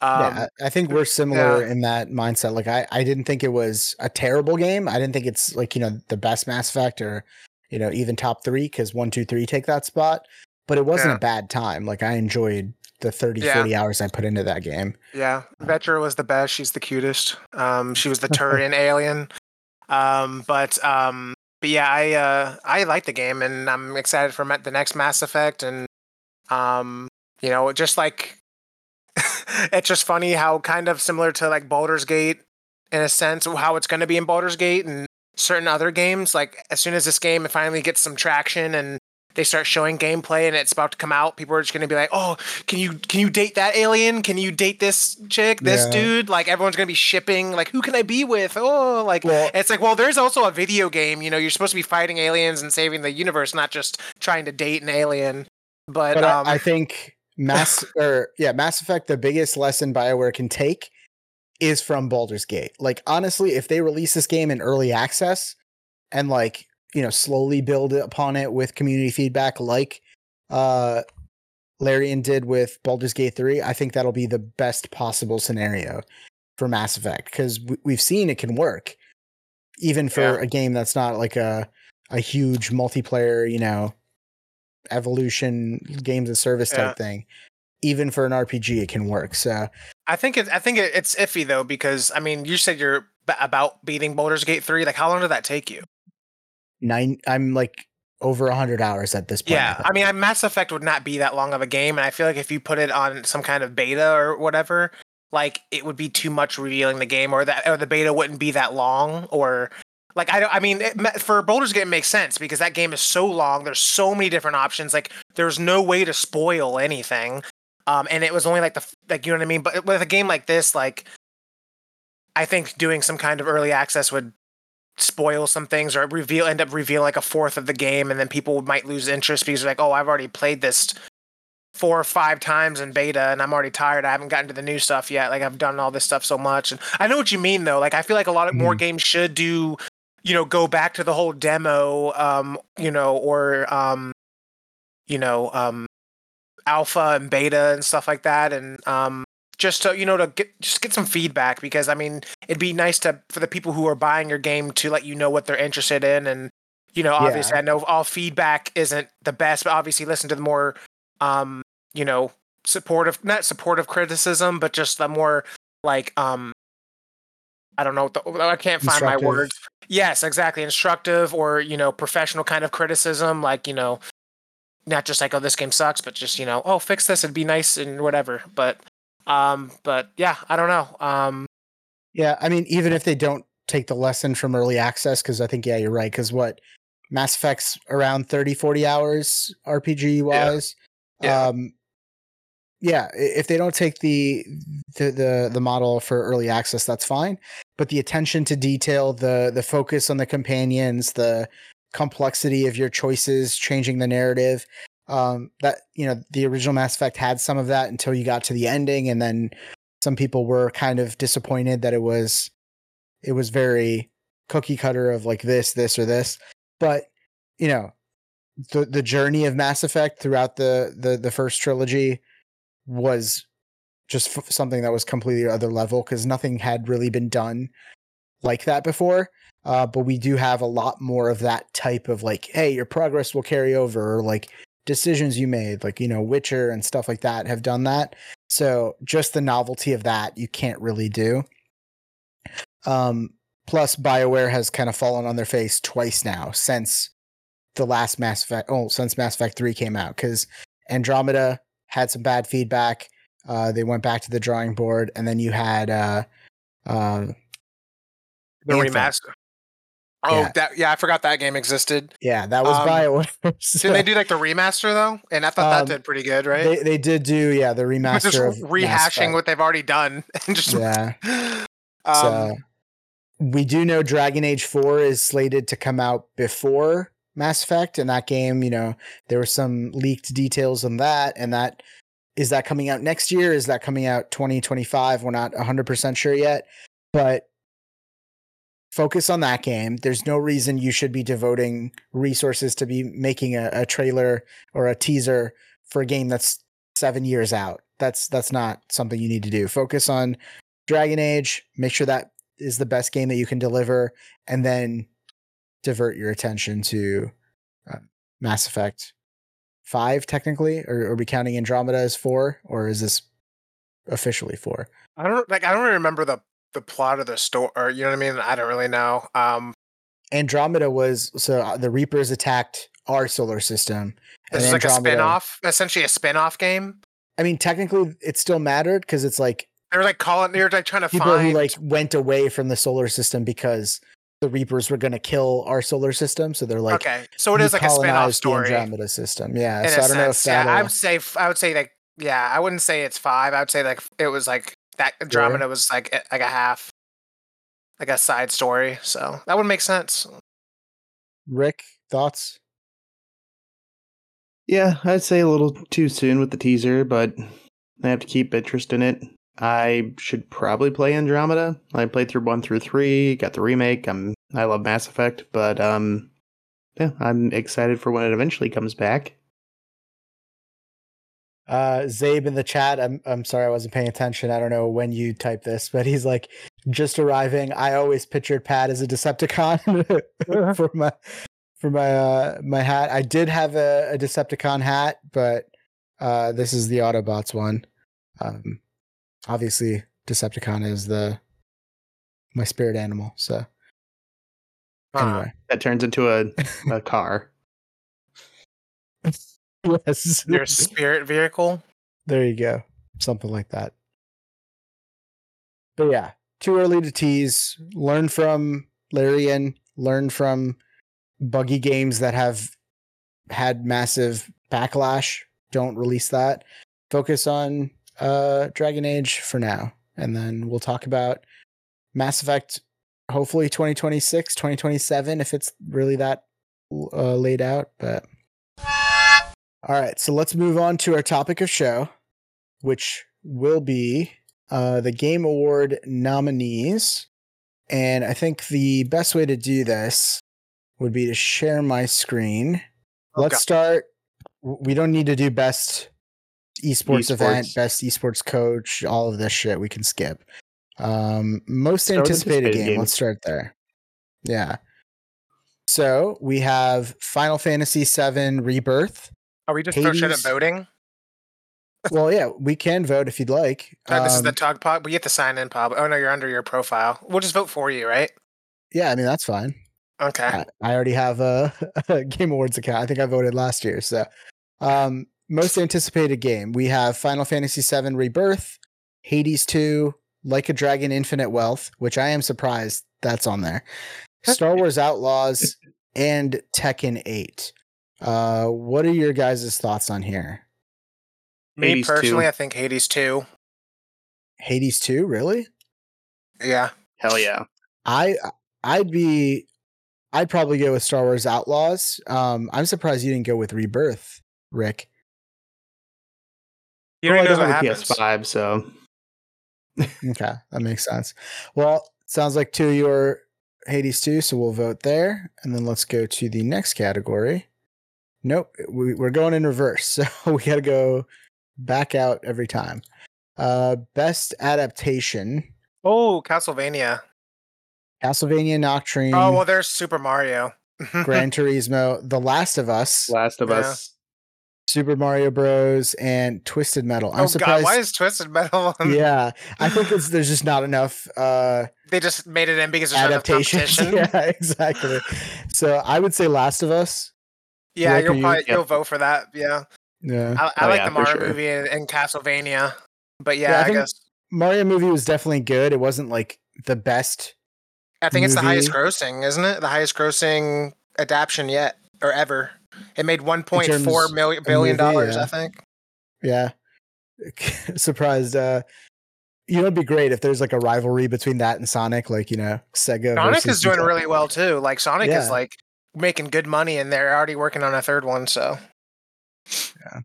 Speaker 2: um,
Speaker 1: yeah, I think we're similar in that mindset. Like I, I didn't think it was a terrible game. I didn't think it's like, you know, the best Mass Effect or, you know, even top three because one, two, three take that spot. But it wasn't
Speaker 2: Yeah.
Speaker 1: a bad time. Like I enjoyed the 30,
Speaker 2: Yeah.
Speaker 1: 40 hours I put into that game.
Speaker 2: Yeah, Vetra was the best. She's the cutest. Um, she was the <laughs> Turian alien. Um, but um, but yeah, I uh, I like the game, and I'm excited for the next Mass Effect. And um, you know, just like <laughs> it's just funny how kind of similar to like Baldur's Gate in a sense, how it's going to be in Baldur's Gate and certain other games. Like as soon as this game finally gets some traction and they start showing gameplay and it's about to come out, people are just going to be like, "Oh, can you can you date that alien? Can you date this chick, this
Speaker 1: Yeah.
Speaker 2: dude?" Like everyone's going to be shipping. Like who can I be with? Oh, like
Speaker 1: Well-
Speaker 2: it's like, well, there's also a video game. You know, you're supposed to be fighting aliens and saving the universe, not just trying to date an alien. But,
Speaker 1: But
Speaker 2: um,
Speaker 1: I, I think Mass <laughs> or yeah, Mass Effect, the biggest lesson BioWare can take is from Baldur's Gate. Like honestly, if they release this game in early access and like, you know, slowly build upon it with community feedback like uh Larian did with Baldur's Gate 3, I think that'll be the best possible scenario for Mass Effect because w- we've seen it can work even for
Speaker 2: Yeah.
Speaker 1: a game that's not like a a huge multiplayer, you know, evolution games of service type
Speaker 2: Yeah.
Speaker 1: thing. Even for an RPG, it can work. So
Speaker 2: I think it, I think it, it's iffy though because I mean, you said you're b- about beating Baldur's Gate three. Like, how long did that take you?
Speaker 1: Nine, I'm like over hundred hours at this point.
Speaker 2: Yeah, I mean, Mass Effect would not be that long of a game, and I feel like if you put it on some kind of beta or whatever, like it would be too much revealing the game, or that or the beta wouldn't be that long, or like I don't. I mean, it, for Baldur's Gate, it makes sense because that game is so long. There's so many different options. Like, there's no way to spoil anything. Um, and it was only like the like you know what I mean. But with a game like this, like I think doing some kind of early access would spoil some things or reveal end up revealing like a fourth of the game and then people might lose interest because they're like oh i've already played this four or five times in beta and i'm already tired. I haven't gotten to the new stuff yet. Like i've done all this stuff so much. And i know what you mean though. Like i feel like a lot of more games should do you know go back to the whole demo um you know or um you know um alpha and beta and stuff like that. And um just to you know to get just get some feedback because I mean it'd be nice to for the people who are buying your game to let you know what they're interested in and you know obviously
Speaker 1: Yeah.
Speaker 2: I know all feedback isn't the best but obviously listen to the more um you know supportive not supportive criticism but just the more like um I don't know the, I can't find my words yes exactly instructive or you know professional kind of criticism like you know not just like oh this game sucks but just you know oh fix this it'd be nice and whatever but um but yeah i don't know um
Speaker 1: Yeah, I mean, even if they don't take the lesson from early access, because I think, yeah, you're right. Because what Mass Effect's around 30, 40 hours RPG wise.
Speaker 2: Yeah.
Speaker 1: Um, yeah, if they don't take the, the the the model for early access, that's fine. But the attention to detail, the the focus on the companions, the complexity of your choices, changing the narrative, um, that you know, the original Mass Effect had some of that until you got to the ending, and then some people were kind of disappointed that it was it was very cookie cutter of like this this or this. But you know the the journey of mass effect throughout the the the first trilogy was just f- something that was completely other level because nothing had really been done like that before. Uh, but we do have a lot more of that type of like hey your progress will carry over or like decisions you made like you know witcher and stuff like that have done that so just the novelty of that you can't really do. Um, plus BioWare has kind of fallen on their face twice now since the last Mass Effect. Oh, since Mass Effect Three came out, because Andromeda had some bad feedback. Uh, they went back to the drawing board, and then you had uh, uh,
Speaker 2: the
Speaker 1: Anthem.
Speaker 2: remaster oh
Speaker 1: Yeah.
Speaker 2: that yeah i forgot that game existed
Speaker 1: yeah, that was
Speaker 2: Um,
Speaker 1: BioWare. <laughs> So
Speaker 2: did they do like the remaster though and i thought
Speaker 1: Um,
Speaker 2: that did pretty good right
Speaker 1: They they did do yeah the <laughs>
Speaker 2: just
Speaker 1: remaster Mass
Speaker 2: rehashing what they've already done <laughs> and just
Speaker 1: Yeah.
Speaker 2: um
Speaker 1: so we do know Dragon Age 4 is slated to come out before Mass Effect and that game, you know, there were some leaked details on that and that is that coming out next year? Is that coming out 2025? We're not 100% sure yet, but focus on that game. There's no reason you should be devoting resources to be making a, a trailer or a teaser for a game that's 7 years out. That's that's not something you need to do. Focus on Dragon Age, make sure that is the best game that you can deliver, and then divert your attention to uh, Mass Effect five. Technically, or are we counting Andromeda as four, or is this officially four?
Speaker 2: i don't like i don't remember the the plot of the story or you know what i mean i don't really know um
Speaker 1: Andromeda was so uh, the Reapers attacked our solar system.
Speaker 2: is like a spin-off essentially a spin-off game
Speaker 1: I mean, technically, it still mattered because it's like
Speaker 2: they were like calling they were like trying to
Speaker 1: people
Speaker 2: find
Speaker 1: who like went away from the solar system because the Reapers were going to kill our solar system. So they're like,
Speaker 2: okay so it is like a spin-off story
Speaker 1: The Andromeda system, yeah.
Speaker 2: in
Speaker 1: so I don't know if
Speaker 2: sense. Yeah, I would say I would say like yeah, I wouldn't say it's five. I would say like it was like that Andromeda was like a- like a half, like a side story. So that would make sense.
Speaker 1: Rick thoughts.
Speaker 3: Yeah, I'd say a little too soon with the teaser, but I have to keep interest in it. I should probably play Andromeda. I played through one through three, got the remake. I'm I love Mass Effect, but um, yeah, I'm excited for when it eventually comes back.
Speaker 1: Uh, Zabe in the chat. I'm I'm sorry I wasn't paying attention. I don't know when you type this, but he's like just arriving. I always pictured Pat as a Decepticon <laughs> for my for my uh my hat. I did have a, a Decepticon hat, but uh this is the Autobots one. Um, obviously Decepticon is the my spirit animal. So
Speaker 2: Uh,
Speaker 1: anyway,
Speaker 3: That turns into a, <laughs> a car. <laughs>
Speaker 1: yes,
Speaker 2: your spirit vehicle.
Speaker 1: There you go. Something like that. But yeah, too early to tease. Learn from Larian, learn from buggy games that have had massive backlash. Don't release that. Focus on uh Dragon Age for now. And then we'll talk about Mass Effect hopefully 2026, 2027 if it's really that uh, laid out. But all right, so let's move on to our topic of show, which will be uh, the Game Award nominees. And I think the best way to do this would be to share my screen.
Speaker 2: Oh,
Speaker 1: Let's
Speaker 2: God.
Speaker 1: start. We don't need to do best esports, event, best esports coach, all of this shit. We can skip. Um, most
Speaker 3: Start
Speaker 1: anticipated,
Speaker 3: anticipated
Speaker 1: game.
Speaker 3: game.
Speaker 1: Let's start there. Yeah. So we have Final Fantasy VII Rebirth.
Speaker 2: Are we just throw shit at voting?
Speaker 1: well, yeah, we can vote if you'd like. <laughs>
Speaker 2: This is the
Speaker 1: Um,
Speaker 2: Tug Pod, but you have to sign in, Pub. Oh no, you're under your profile. We'll just vote for you, right?
Speaker 1: yeah, I mean that's fine.
Speaker 2: Okay.
Speaker 1: I, I already have a, <laughs> a Game Awards account. I think I voted last year. So, um, most anticipated game we have Final Fantasy VII Rebirth, Hades 2, Like a Dragon Infinite Wealth, which I am surprised that's on there, Star Wars Outlaws, and Tekken 8. Uh, what are your guys' thoughts on here?
Speaker 2: Me
Speaker 3: Hades
Speaker 2: personally,
Speaker 3: 2.
Speaker 2: I think Hades 2.
Speaker 1: Hades 2, really?
Speaker 2: Yeah.
Speaker 3: Hell yeah.
Speaker 1: I I'd be I'd probably go with Star Wars Outlaws. Um, I'm surprised you didn't go with Rebirth, Rick.
Speaker 2: You
Speaker 3: Well,
Speaker 2: don't
Speaker 3: I
Speaker 2: know
Speaker 3: don't
Speaker 2: what happens.
Speaker 3: PS5, so <laughs>
Speaker 1: Okay, that makes sense. Well, sounds like two of your Hades 2, so we'll vote there. And then let's go to the next category. Nope, we, we're going in reverse. <laughs> So we got to go back out every time. Uh, best adaptation
Speaker 2: Oh, Castlevania.
Speaker 1: Castlevania Nocturne,
Speaker 2: Oh well, there's Super Mario. <laughs>
Speaker 1: Gran Turismo, The Last of Us,
Speaker 3: Last of
Speaker 2: Yeah.
Speaker 3: Us.
Speaker 1: Super Mario Bros, and Twisted Metal. I'm
Speaker 2: oh
Speaker 1: surprised.
Speaker 2: God, why is Twisted Metal? <laughs> on-
Speaker 1: yeah, I think it's there's just not enough uh
Speaker 2: They just made it in because there's not
Speaker 1: adaptations. yeah, exactly. So I would say Last of Us.
Speaker 2: Yeah,
Speaker 1: Rick,
Speaker 2: you'll probably
Speaker 3: Yep.
Speaker 2: you'll vote for that. Yeah,
Speaker 1: Yeah.
Speaker 2: I, I
Speaker 3: Oh,
Speaker 2: like
Speaker 3: yeah,
Speaker 2: the Mario
Speaker 3: sure.
Speaker 2: movie and, and Castlevania, but yeah,
Speaker 1: Yeah, I
Speaker 2: I,
Speaker 1: think-
Speaker 2: guess
Speaker 1: Mario movie was definitely good. It wasn't like the best.
Speaker 2: I think it's the highest grossing, isn't it? The highest grossing adaptation yet or ever. It made 1.4
Speaker 1: terms
Speaker 2: million
Speaker 1: of
Speaker 2: billion
Speaker 1: movie,
Speaker 2: dollars,
Speaker 1: yeah.
Speaker 2: I think.
Speaker 1: Yeah. <laughs> Surprised. Uh, you know, it'd be great if there's like a rivalry between that and Sonic, like you know, Sega.
Speaker 2: Sonic is doing
Speaker 1: Nintendo.
Speaker 2: really well too. Like Sonic
Speaker 1: Yeah.
Speaker 2: is like making good money, and they're already working on a third one. So yeah.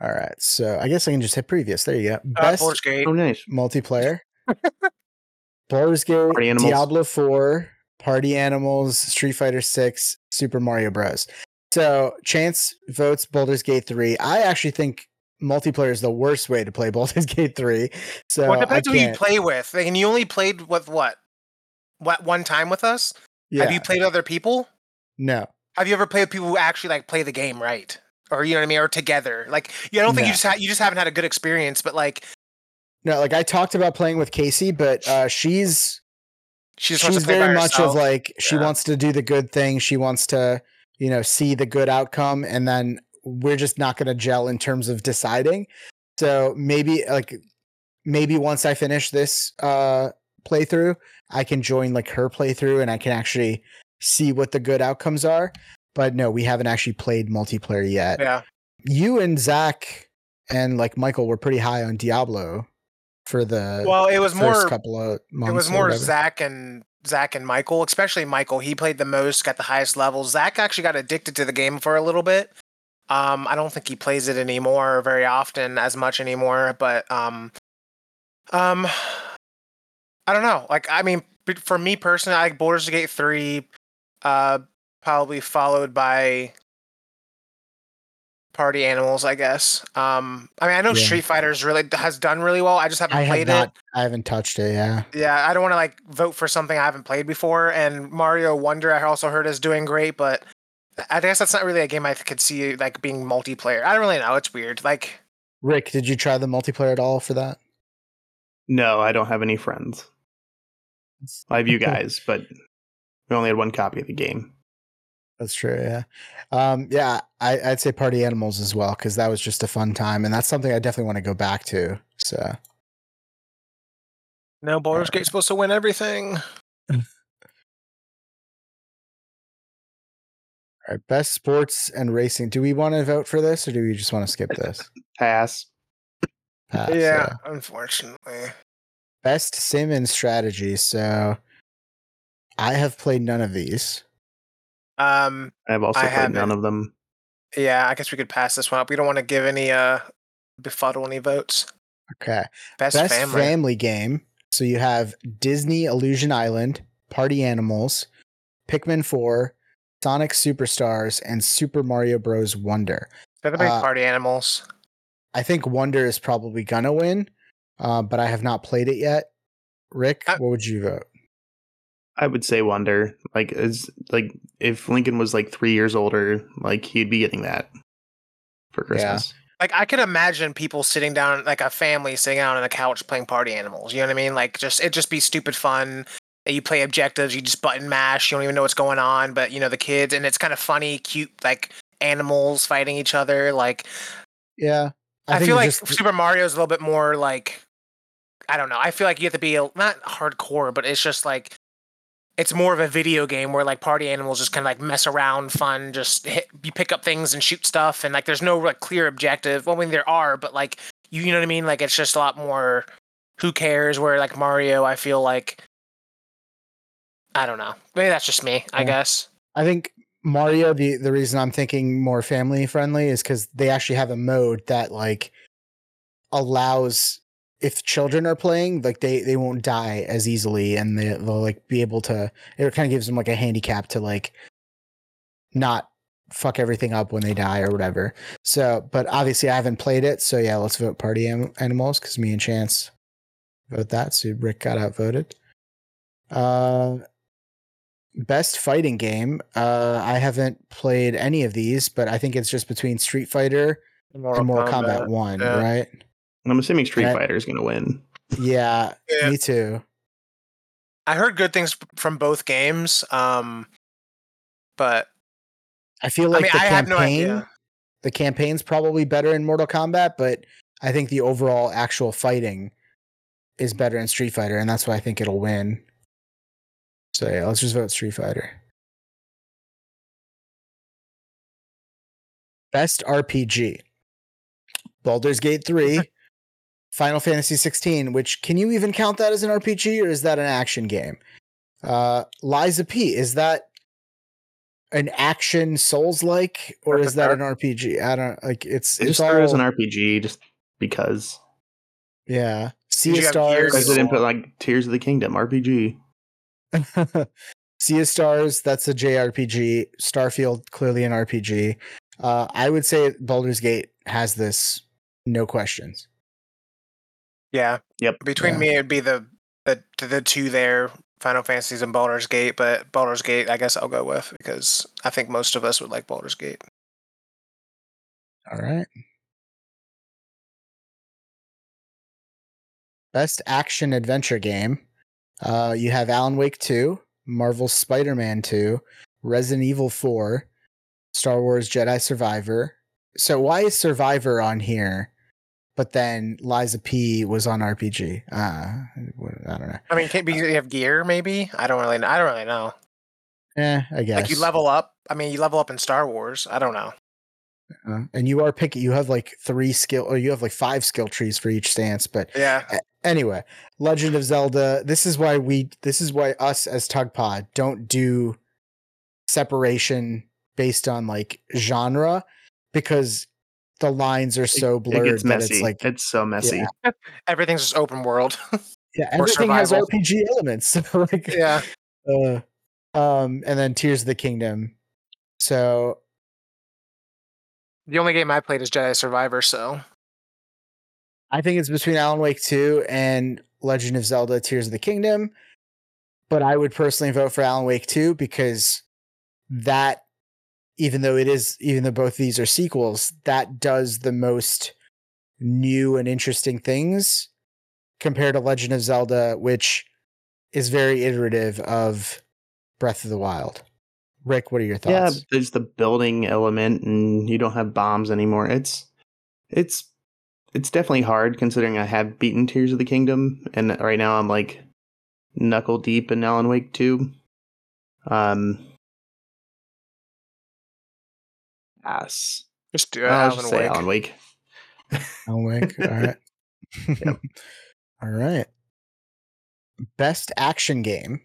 Speaker 1: All right, so I guess I can just hit previous. There you go.
Speaker 2: uh,
Speaker 1: Best
Speaker 2: Baldur's Gate.
Speaker 3: Oh, nice.
Speaker 1: multiplayer. <laughs> Baldur's Gate,
Speaker 3: Party Animals.
Speaker 1: Diablo 4, Party Animals, Street Fighter 6, Super Mario Bros. So Chance votes Baldur's Gate 3. I actually think multiplayer is the worst way to play <laughs> Baldur's Gate 3. So
Speaker 2: well, it
Speaker 1: I
Speaker 2: depends who you play with. Like, and you only played with what? What one time with us?
Speaker 1: yeah,
Speaker 2: Have you played other people?
Speaker 1: No.
Speaker 2: Have you ever played with people who actually like play the game right? Or you know what I mean? Or together? Like, yeah, I don't think
Speaker 1: No.
Speaker 2: you just ha- you just haven't had a good experience. But like,
Speaker 1: No, like I talked about playing with Casey, but uh, she's
Speaker 2: she
Speaker 1: she's very much
Speaker 2: herself.
Speaker 1: of like she
Speaker 2: Yeah.
Speaker 1: wants to do the good thing. She wants to, you know, see the good outcome, and then we're just not going to gel in terms of deciding. So maybe like maybe once I finish this uh playthrough, I can join like her playthrough, and I can actually see what the good outcomes are. But no, we haven't actually played multiplayer yet.
Speaker 2: yeah.
Speaker 1: You and Zach and like Michael were pretty high on Diablo for the
Speaker 2: Well, it was
Speaker 1: first
Speaker 2: more
Speaker 1: couple of months.
Speaker 2: it was more. Zach and Zach and Michael, especially Michael. He played the most, got the highest levels. Zach actually got addicted to the game for a little bit. Um, I don't think he plays it anymore very often as much anymore, but um, um, I don't know. Like, I mean, for me personally, I like Baldur's Gate three, uh, probably followed by Party Animals, I guess. Um, I mean, I know
Speaker 1: Yeah.
Speaker 2: Street Fighter's really has done really well. I just haven't
Speaker 1: I have
Speaker 2: played
Speaker 1: not.
Speaker 2: it.
Speaker 1: I haven't touched it. Yeah.
Speaker 2: Yeah, I don't want to like vote for something I haven't played before. And Mario Wonder, I also heard is doing great, but I guess that's not really a game I could see like being multiplayer. I don't really know. It's weird. Like,
Speaker 1: Rick, did you try the multiplayer at all for that?
Speaker 3: No, I don't have any friends. I have you <laughs> guys, but we only had one copy of the game.
Speaker 1: That's true. Yeah. Um, yeah. I, I'd say Party Animals as well because that was just a fun time, and that's something I definitely want to go back to. So
Speaker 2: no, Baldur's Gate's supposed to win everything. <laughs>
Speaker 1: All right, best sports and racing. Do we want to vote for this, or do we just want to skip this? <laughs>
Speaker 3: Pass.
Speaker 1: Pass,
Speaker 2: yeah, unfortunately.
Speaker 1: Best sim and strategy. So I have played none of these.
Speaker 2: Um,
Speaker 3: I've also
Speaker 2: I
Speaker 3: played none
Speaker 2: haven't.
Speaker 3: of them.
Speaker 2: yeah, I guess we could pass this one up. We don't want to give any uh befuddle any votes.
Speaker 1: Okay.
Speaker 2: Best,
Speaker 1: Best
Speaker 2: family.
Speaker 1: family. game. So you have Disney Illusion Island, Party Animals, Pikmin 4, Sonic Superstars, and Super Mario Bros. Wonder.
Speaker 2: They're the big
Speaker 1: uh,
Speaker 2: party animals.
Speaker 1: I think Wonder is probably gonna win, uh, but I have not played it yet. Rick,
Speaker 2: I-
Speaker 1: what would you vote?
Speaker 3: I would say Wonder. Like is like if Lincoln was like three years older, like he'd be getting that for
Speaker 1: Yeah.
Speaker 3: Christmas.
Speaker 2: Like I could imagine people sitting down, like a family sitting down on a couch playing party animals. You know what I mean? Like just it just be stupid fun. You play objectives, you just button mash. You don't even know what's going on, but you know the kids, and it's kind of funny, cute, like animals fighting each other. Like
Speaker 1: Yeah,
Speaker 2: I,
Speaker 1: think
Speaker 2: feel like
Speaker 1: just-
Speaker 2: Super Mario is a little bit more like I don't know. I feel like you have to be a, not hardcore, but it's just like it's more of a video game where like party animals just kind of like mess around, fun, just hit, you pick up things and shoot stuff, and like there's no like clear objective. Well, I mean there are, but like you, you know what I mean. Like it's just a lot more. Who cares? Where like Mario, I feel like I don't know. Maybe that's just me. I
Speaker 1: Yeah.
Speaker 2: guess.
Speaker 1: I think Mario. The the reason I'm thinking more family friendly is because they actually have a mode that like allows if children are playing, like they they won't die as easily, and they, they'll like be able to. It kind of gives them like a handicap to like not fuck everything up when they die or whatever. So, but obviously I haven't played it, so yeah, let's vote Party Animals because me and Chance vote that. So Rick got outvoted. Uh, best fighting game. Uh, I haven't played any of these, but I think it's just between Street Fighter
Speaker 2: Mortal
Speaker 1: and Mortal Kombat, One,
Speaker 2: yeah.
Speaker 1: right?
Speaker 3: And I'm assuming Street
Speaker 1: I-
Speaker 3: Fighter is gonna win.
Speaker 1: Yeah,
Speaker 2: Yeah.
Speaker 1: me too.
Speaker 2: I heard good things from both games. Um, but
Speaker 1: I feel like
Speaker 2: I mean,
Speaker 1: the
Speaker 2: I have no
Speaker 1: campaign,
Speaker 2: idea.
Speaker 1: the campaign's probably better in Mortal Kombat, but I think the overall actual fighting is better in Street Fighter, and that's why I think it'll win. So yeah, let's just vote Street Fighter. Best RPG. Baldur's Gate 3, Final Fantasy 16, which can you even count that as an RPG or is that an action game? Uh Lies of P, is that an action souls like or is that an RPG? I don't like it's
Speaker 3: It
Speaker 1: it's
Speaker 3: just threw as
Speaker 1: all
Speaker 3: an RPG just because.
Speaker 1: yeah. Sea of Stars.
Speaker 2: years
Speaker 3: Because they didn't put like Tears of the Kingdom RPG. <laughs>
Speaker 1: sea of Stars, that's a JRPG. Starfield, clearly an RPG. Uh, I would say Baldur's Gate has this, no questions.
Speaker 2: Yeah.
Speaker 3: Yep.
Speaker 2: Between
Speaker 1: Yeah.
Speaker 2: me, it'd be the the the two there, Final Fantasies and Baldur's Gate. But Baldur's Gate, I guess I'll go with because I think most of us would like Baldur's Gate.
Speaker 1: All right. Best action adventure game. Uh, you have Alan Wake 2, Marvel Spider Man 2, Resident Evil 4, Star Wars Jedi Survivor. So, why is Survivor on here, but then Lies of P was on RPG? Uh, I don't know.
Speaker 2: I mean, can be you have gear maybe. I don't really. I don't really know.
Speaker 1: Yeah, I guess.
Speaker 2: Like you level up. I mean, you level up in Star Wars. I don't know.
Speaker 1: Uh, and you are picking, you have like three skill, or you have like five skill trees for each stance, but
Speaker 2: Yeah.
Speaker 1: anyway, Legend of Zelda. This is why we. This is why us as Tug Pod don't do separation based on like genre because the lines are so
Speaker 3: It
Speaker 1: blurred
Speaker 3: gets
Speaker 1: that
Speaker 3: messy.
Speaker 1: it's like
Speaker 3: it's so messy.
Speaker 2: Everything's just open world. <laughs>
Speaker 1: yeah, everything has. RPG elements. <laughs> Like
Speaker 2: yeah.
Speaker 1: uh, um, and then Tears of the Kingdom. So
Speaker 2: The only game I played is Jedi Survivor. So
Speaker 1: I think it's between Alan Wake 2 and Legend of Zelda Tears of the Kingdom. But I would personally vote for Alan Wake 2 because that, even though it is, even though both these are sequels, that does the most new and interesting things compared to Legend of Zelda, which is very iterative of Breath of the Wild. Rick, what are your thoughts?
Speaker 3: Yeah, there's the building element, and you don't have bombs anymore. It's it's it's definitely hard considering I have beaten Tears of the Kingdom, and right now I'm like knuckle deep in Alan Wake 2. Um, yes,
Speaker 2: just do it.
Speaker 3: I'll
Speaker 2: Alan
Speaker 3: just say
Speaker 2: Wake.
Speaker 3: Alan Wake. <laughs>
Speaker 1: Alan Wake. All right. <laughs> <laughs> All right. Best action game.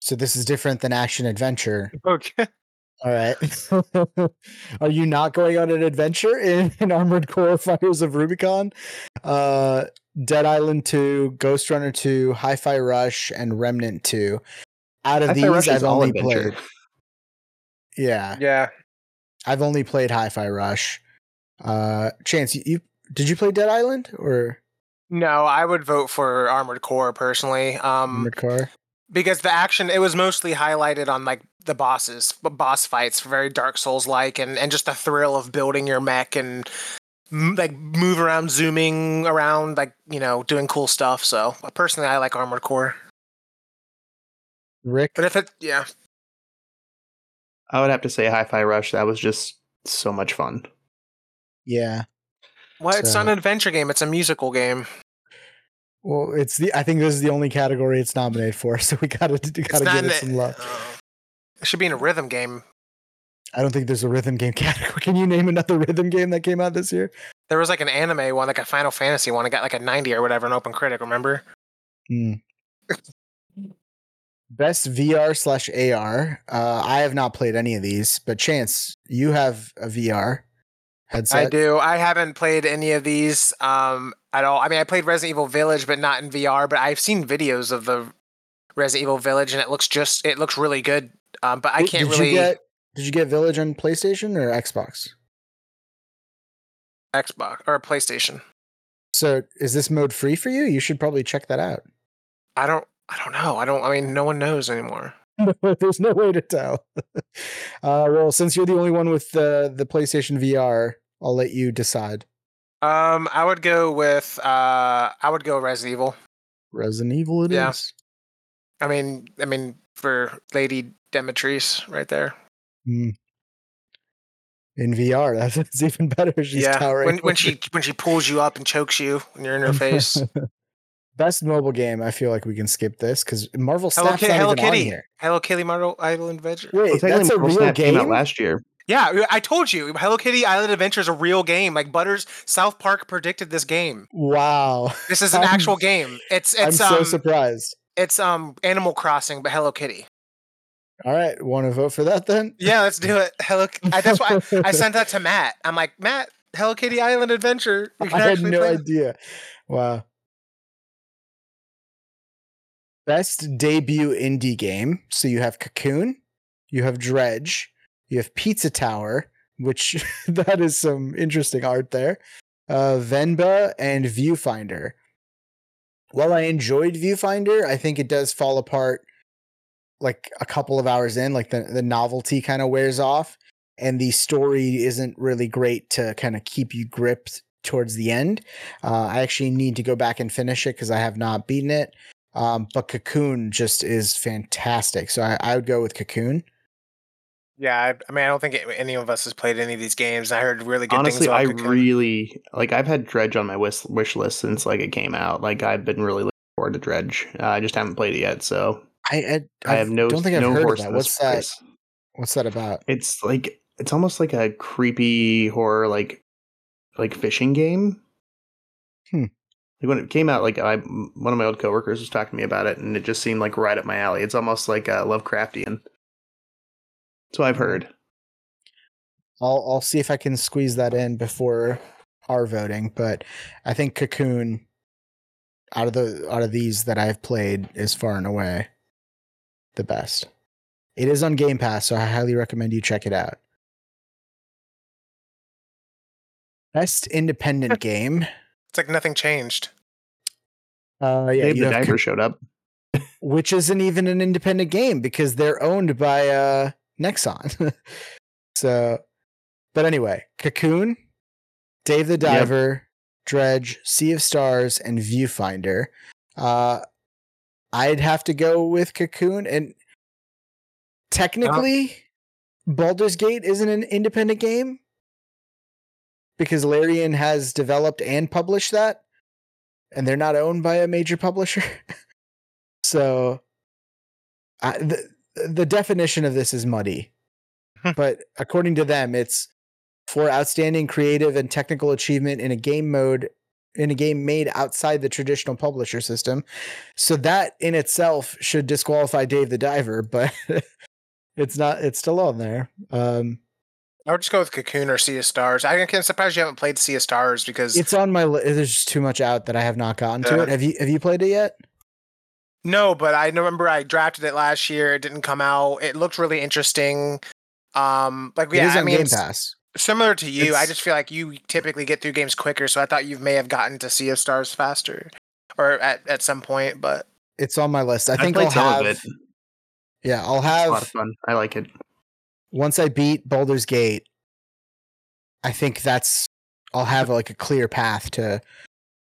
Speaker 1: So this is different than action adventure.
Speaker 2: Okay.
Speaker 1: All right. Are you not going on an adventure in, in Armored Core Fires of Rubicon? Uh, Dead Island 2, Ghost Runner 2, Hi Fi Rush, and Remnant 2. Out of
Speaker 3: Hi-Fi
Speaker 1: these,
Speaker 3: Rush
Speaker 1: I've
Speaker 3: all
Speaker 1: only
Speaker 3: adventure.
Speaker 1: played. Yeah,
Speaker 2: Yeah.
Speaker 1: I've only played Hi Fi Rush. Uh, Chance, you, you did you play Dead Island or
Speaker 2: No, I would vote for Armored Core personally. Um,
Speaker 1: Armored Core?
Speaker 2: because the action it was mostly highlighted on like the bosses boss fights very dark souls like and and just the thrill of building your mech and m- like move around zooming around like you know doing cool stuff so personally i like armored core
Speaker 1: Rick?
Speaker 2: but if it yeah
Speaker 3: I would have to say Hi-Fi Rush. That was just so much fun.
Speaker 1: Yeah.
Speaker 2: well it's not an adventure game it's a musical game
Speaker 1: Well, it's the. I think this is the only category it's nominated for, <laughs> so we gotta
Speaker 2: it's
Speaker 1: gotta give
Speaker 2: an-
Speaker 1: it some love.
Speaker 2: uh, it should be in a rhythm game
Speaker 1: I don't think there's a rhythm game <laughs> category. Can you name another rhythm game that came out this year?
Speaker 2: there was like an anime one like a final fantasy one it got like a 90 or whatever an OpenCritic remember
Speaker 1: Hmm. Best VR slash AR. Uh, I have not played any of these, but Chance, you have a VR headset.
Speaker 2: I do. I haven't played any of these um, at all. I mean, I played Resident Evil Village, but not in VR. But I've seen videos of the Resident Evil Village, and it looks just it looks really good. Um, but I can't
Speaker 1: did
Speaker 2: really
Speaker 1: You get, did you get Village on PlayStation or Xbox?
Speaker 2: Xbox or PlayStation.
Speaker 1: So is this mode free for you? You should probably check that out.
Speaker 2: I don't. I don't know. I don't. I mean, no one knows anymore. <laughs>
Speaker 1: There's no way to tell. <laughs> uh, well, since you're the only one with the the PlayStation VR, I'll let you decide.
Speaker 2: Um, I would go with. Uh, I would go Resident Evil.
Speaker 1: Resident Evil, it is.
Speaker 2: Yeah. I mean, I mean for Lady Dimitrescu right there.
Speaker 1: Hmm. In VR, that's, <laughs> that's even better. She's
Speaker 2: yeah.
Speaker 1: towering.
Speaker 2: When when she when she pulls you up and chokes you when you're in her face.
Speaker 1: Best mobile game. I feel like we can skip this because Marvel
Speaker 2: Hello,
Speaker 1: Snap's
Speaker 2: Ki-
Speaker 1: not
Speaker 2: Hello
Speaker 1: even on
Speaker 2: Kitty.
Speaker 1: here.
Speaker 2: Hello Kitty Marvel Island Adventure.
Speaker 1: Wait,
Speaker 3: Well,
Speaker 1: that's a
Speaker 3: Marvel
Speaker 1: real
Speaker 3: Snap came out last year.
Speaker 2: Yeah, I told you, Hello Kitty Island Adventure is a real game. Like Butters, South Park predicted this game.
Speaker 1: Wow,
Speaker 2: This is <laughs> an
Speaker 1: I'm-
Speaker 2: actual game. It's it's.
Speaker 1: I'm
Speaker 2: it's
Speaker 1: so
Speaker 2: um
Speaker 1: surprised.
Speaker 2: it's um Animal Crossing, but Hello Kitty.
Speaker 1: All right, want to vote for that then?
Speaker 2: Yeah, let's do it. Hello. I, that's why I, I <laughs> sent that to Matt. I'm like Matt, Hello Kitty Island Adventure. You can
Speaker 1: I had
Speaker 2: actually
Speaker 1: no
Speaker 2: play-
Speaker 1: idea. Wow. Best debut indie game. So you have Cocoon, you have Dredge, you have Pizza Tower, which <laughs> that is some interesting art there. Uh, Venba and Viewfinder. While I enjoyed Viewfinder, I think it does fall apart like a couple of hours in. Like the, the novelty kind of wears off, and the story isn't really great to kind of keep you gripped towards the end. Uh, I actually need to go back and finish it because I have not beaten it. Um, but Cocoon just is fantastic. So I, I would go with Cocoon.
Speaker 2: Yeah, I, I mean, I don't think it- any of us has played any of these games. I heard really good
Speaker 3: Honestly,
Speaker 2: things about
Speaker 3: I
Speaker 2: Cocoon.
Speaker 3: really like. I've had Dredge on my wish wish list since like it came out. Like I've been really looking forward to Dredge. Uh, I just haven't played it yet, so
Speaker 1: I I,
Speaker 3: I have no.
Speaker 1: don't think I've
Speaker 3: no
Speaker 1: heard of that. What's that?
Speaker 3: race.
Speaker 1: What's that about?
Speaker 3: It's like it's almost like a creepy horror, like like fishing game.
Speaker 1: Hmm.
Speaker 3: Like when it came out, like I one of my old coworkers was talking to me about it, and it just seemed like right up my alley. It's almost like uh, Lovecraftian. So I've heard.
Speaker 1: I'll I'll see if I can squeeze that in before our voting, but I think Cocoon out of the out of these that I've played is far and away the best. It is on Game Pass, so I highly recommend you check it out. Best independent game.
Speaker 2: It's like nothing changed.
Speaker 1: Uh, yeah,
Speaker 3: Dave the
Speaker 1: have
Speaker 3: Diver showed up.
Speaker 1: which isn't even an independent game because they're owned by uh Nexon. <laughs> so but anyway, Cocoon, Dave the Diver, Dredge, Sea of Stars, and Viewfinder. Uh I'd have to go with Cocoon and technically Baldur's Gate isn't an independent game because Larian has developed and published that and they're not owned by a major publisher. <laughs> So, I, the the definition of this is muddy, but according to them, it's for outstanding creative and technical achievement in a game mode in a game made outside the traditional publisher system. So that in itself should disqualify Dave the Diver, but <laughs> it's not it's still on there. Um
Speaker 2: I would just go with Cocoon or Sea of Stars. I can surprised you haven't played Sea of Stars because
Speaker 1: it's on my li- there's just too much out that I have not gotten to
Speaker 2: Yeah.
Speaker 1: it. Have you have you played it yet?
Speaker 2: No, but I remember I drafted it last year. It didn't come out. It looked really interesting. Um, like
Speaker 1: it
Speaker 2: yeah,
Speaker 1: is
Speaker 2: I mean,
Speaker 1: Game
Speaker 2: s-
Speaker 1: Pass.
Speaker 2: similar to you, I just feel like you typically get through games quicker. So I thought you may have gotten to Sea of Stars faster, or at at some point. But
Speaker 1: It's on my list. I
Speaker 3: I've
Speaker 1: think I'll
Speaker 3: some
Speaker 1: have
Speaker 3: of it.
Speaker 1: Yeah, I'll
Speaker 3: It's a lot of fun. I like it.
Speaker 1: Once I beat Baldur's Gate, I think that's I'll have like a clear path to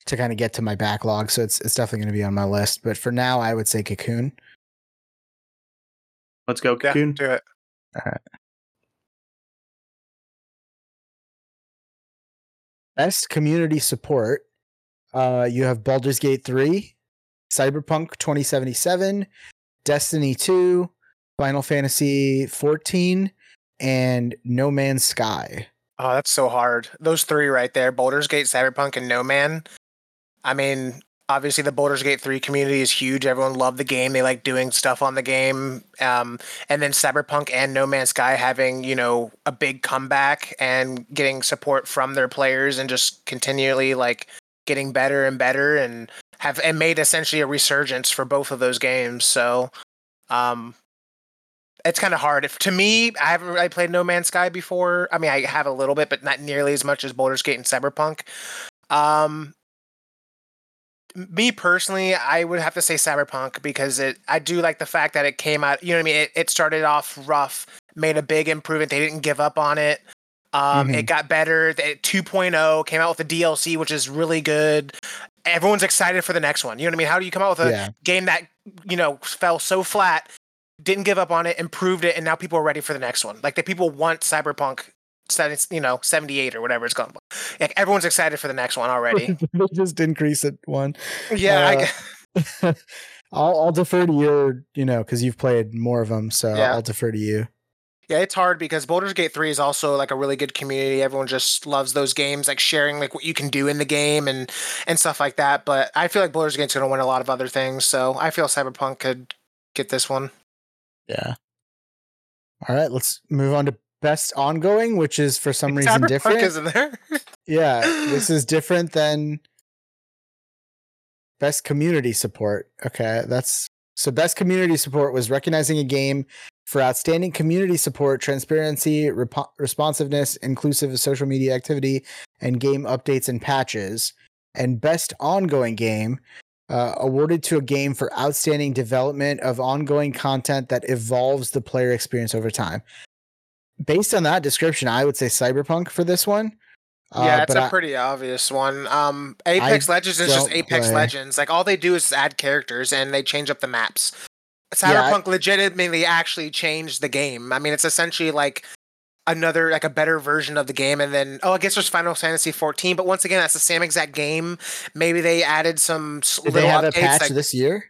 Speaker 1: to kind of get to my backlog. So it's it's definitely going to be on my list. But for now, I would say Cocoon.
Speaker 3: Let's go,
Speaker 2: yeah,
Speaker 3: Cocoon.
Speaker 2: do it. All right.
Speaker 1: Best community support. Uh, you have Baldur's Gate 3, Cyberpunk 2077, Destiny 2, Final Fantasy 14, and No Man's Sky.
Speaker 2: Oh, that's so hard. Those three right there: Baldur's Gate, Cyberpunk, and No Man. I mean, obviously the Baldur's Gate 3 community is huge. Everyone loved the game. They like doing stuff on the game. Um, and then Cyberpunk and No Man's Sky having, you know, a big comeback and getting support from their players and just continually like getting better and better and have and made essentially a resurgence for both of those games. So um it's kind of hard. If to me, I haven't really played No Man's Sky before. I mean, I have a little bit, but not nearly as much as Baldur's Gate and Cyberpunk. Um, me personally, I would have to say Cyberpunk because it. I do like the fact that it came out. You know what I mean? It, it started off rough, made a big improvement. They didn't give up on it. Um,
Speaker 1: Mhm.
Speaker 2: It got better. The 2.0 came out with the DLC, which is really good. Everyone's excited for the next one. You know what I mean? How do you come out with a
Speaker 1: yeah.
Speaker 2: game that you know fell so flat, didn't give up on it, improved it, and now people are ready for the next one. Like the people want Cyberpunk, you know, seventy eight or whatever it's called. Like everyone's excited for the next one already. <laughs>
Speaker 1: just increase it one.
Speaker 2: yeah, I
Speaker 1: Uh,
Speaker 2: gu- <laughs>
Speaker 1: I'll I'll defer to your, you know, because you've played more of them, so
Speaker 2: Yeah.
Speaker 1: I'll defer to you.
Speaker 2: yeah, it's hard because Baldur's Gate three is also like a really good community. Everyone just loves those games, like sharing like what you can do in the game and and stuff like that. But I feel like Baldur's Gate's going to win a lot of other things, so I feel Cyberpunk could get this one.
Speaker 1: Yeah. All right, let's move on to best ongoing, which is for some reason different.
Speaker 2: isn't there? <laughs>
Speaker 1: yeah, this is different than best community support. Okay, that's so best community support was recognizing a game for outstanding community support, transparency, repo- responsiveness, inclusive of social media activity, and game updates and patches. And best ongoing game uh, awarded to a game for outstanding development of ongoing content that evolves the player experience over time. Based on that description, I would say Cyberpunk for this one.
Speaker 2: Yeah,
Speaker 1: Uh,
Speaker 2: it's a
Speaker 1: I-
Speaker 2: pretty obvious one. Um, Apex Legends is just Apex
Speaker 1: play.
Speaker 2: Legends. Like all they do is add characters and they change up the maps.
Speaker 1: Yeah, I-
Speaker 2: Cyberpunk legitimately actually changed the game. I mean, it's essentially like another like a better version of the game and then oh i guess there's final fantasy 14 but once again that's the same exact game. Maybe they added some
Speaker 1: Did they
Speaker 2: little
Speaker 1: have a
Speaker 2: updates
Speaker 1: patch
Speaker 2: like,
Speaker 1: this year?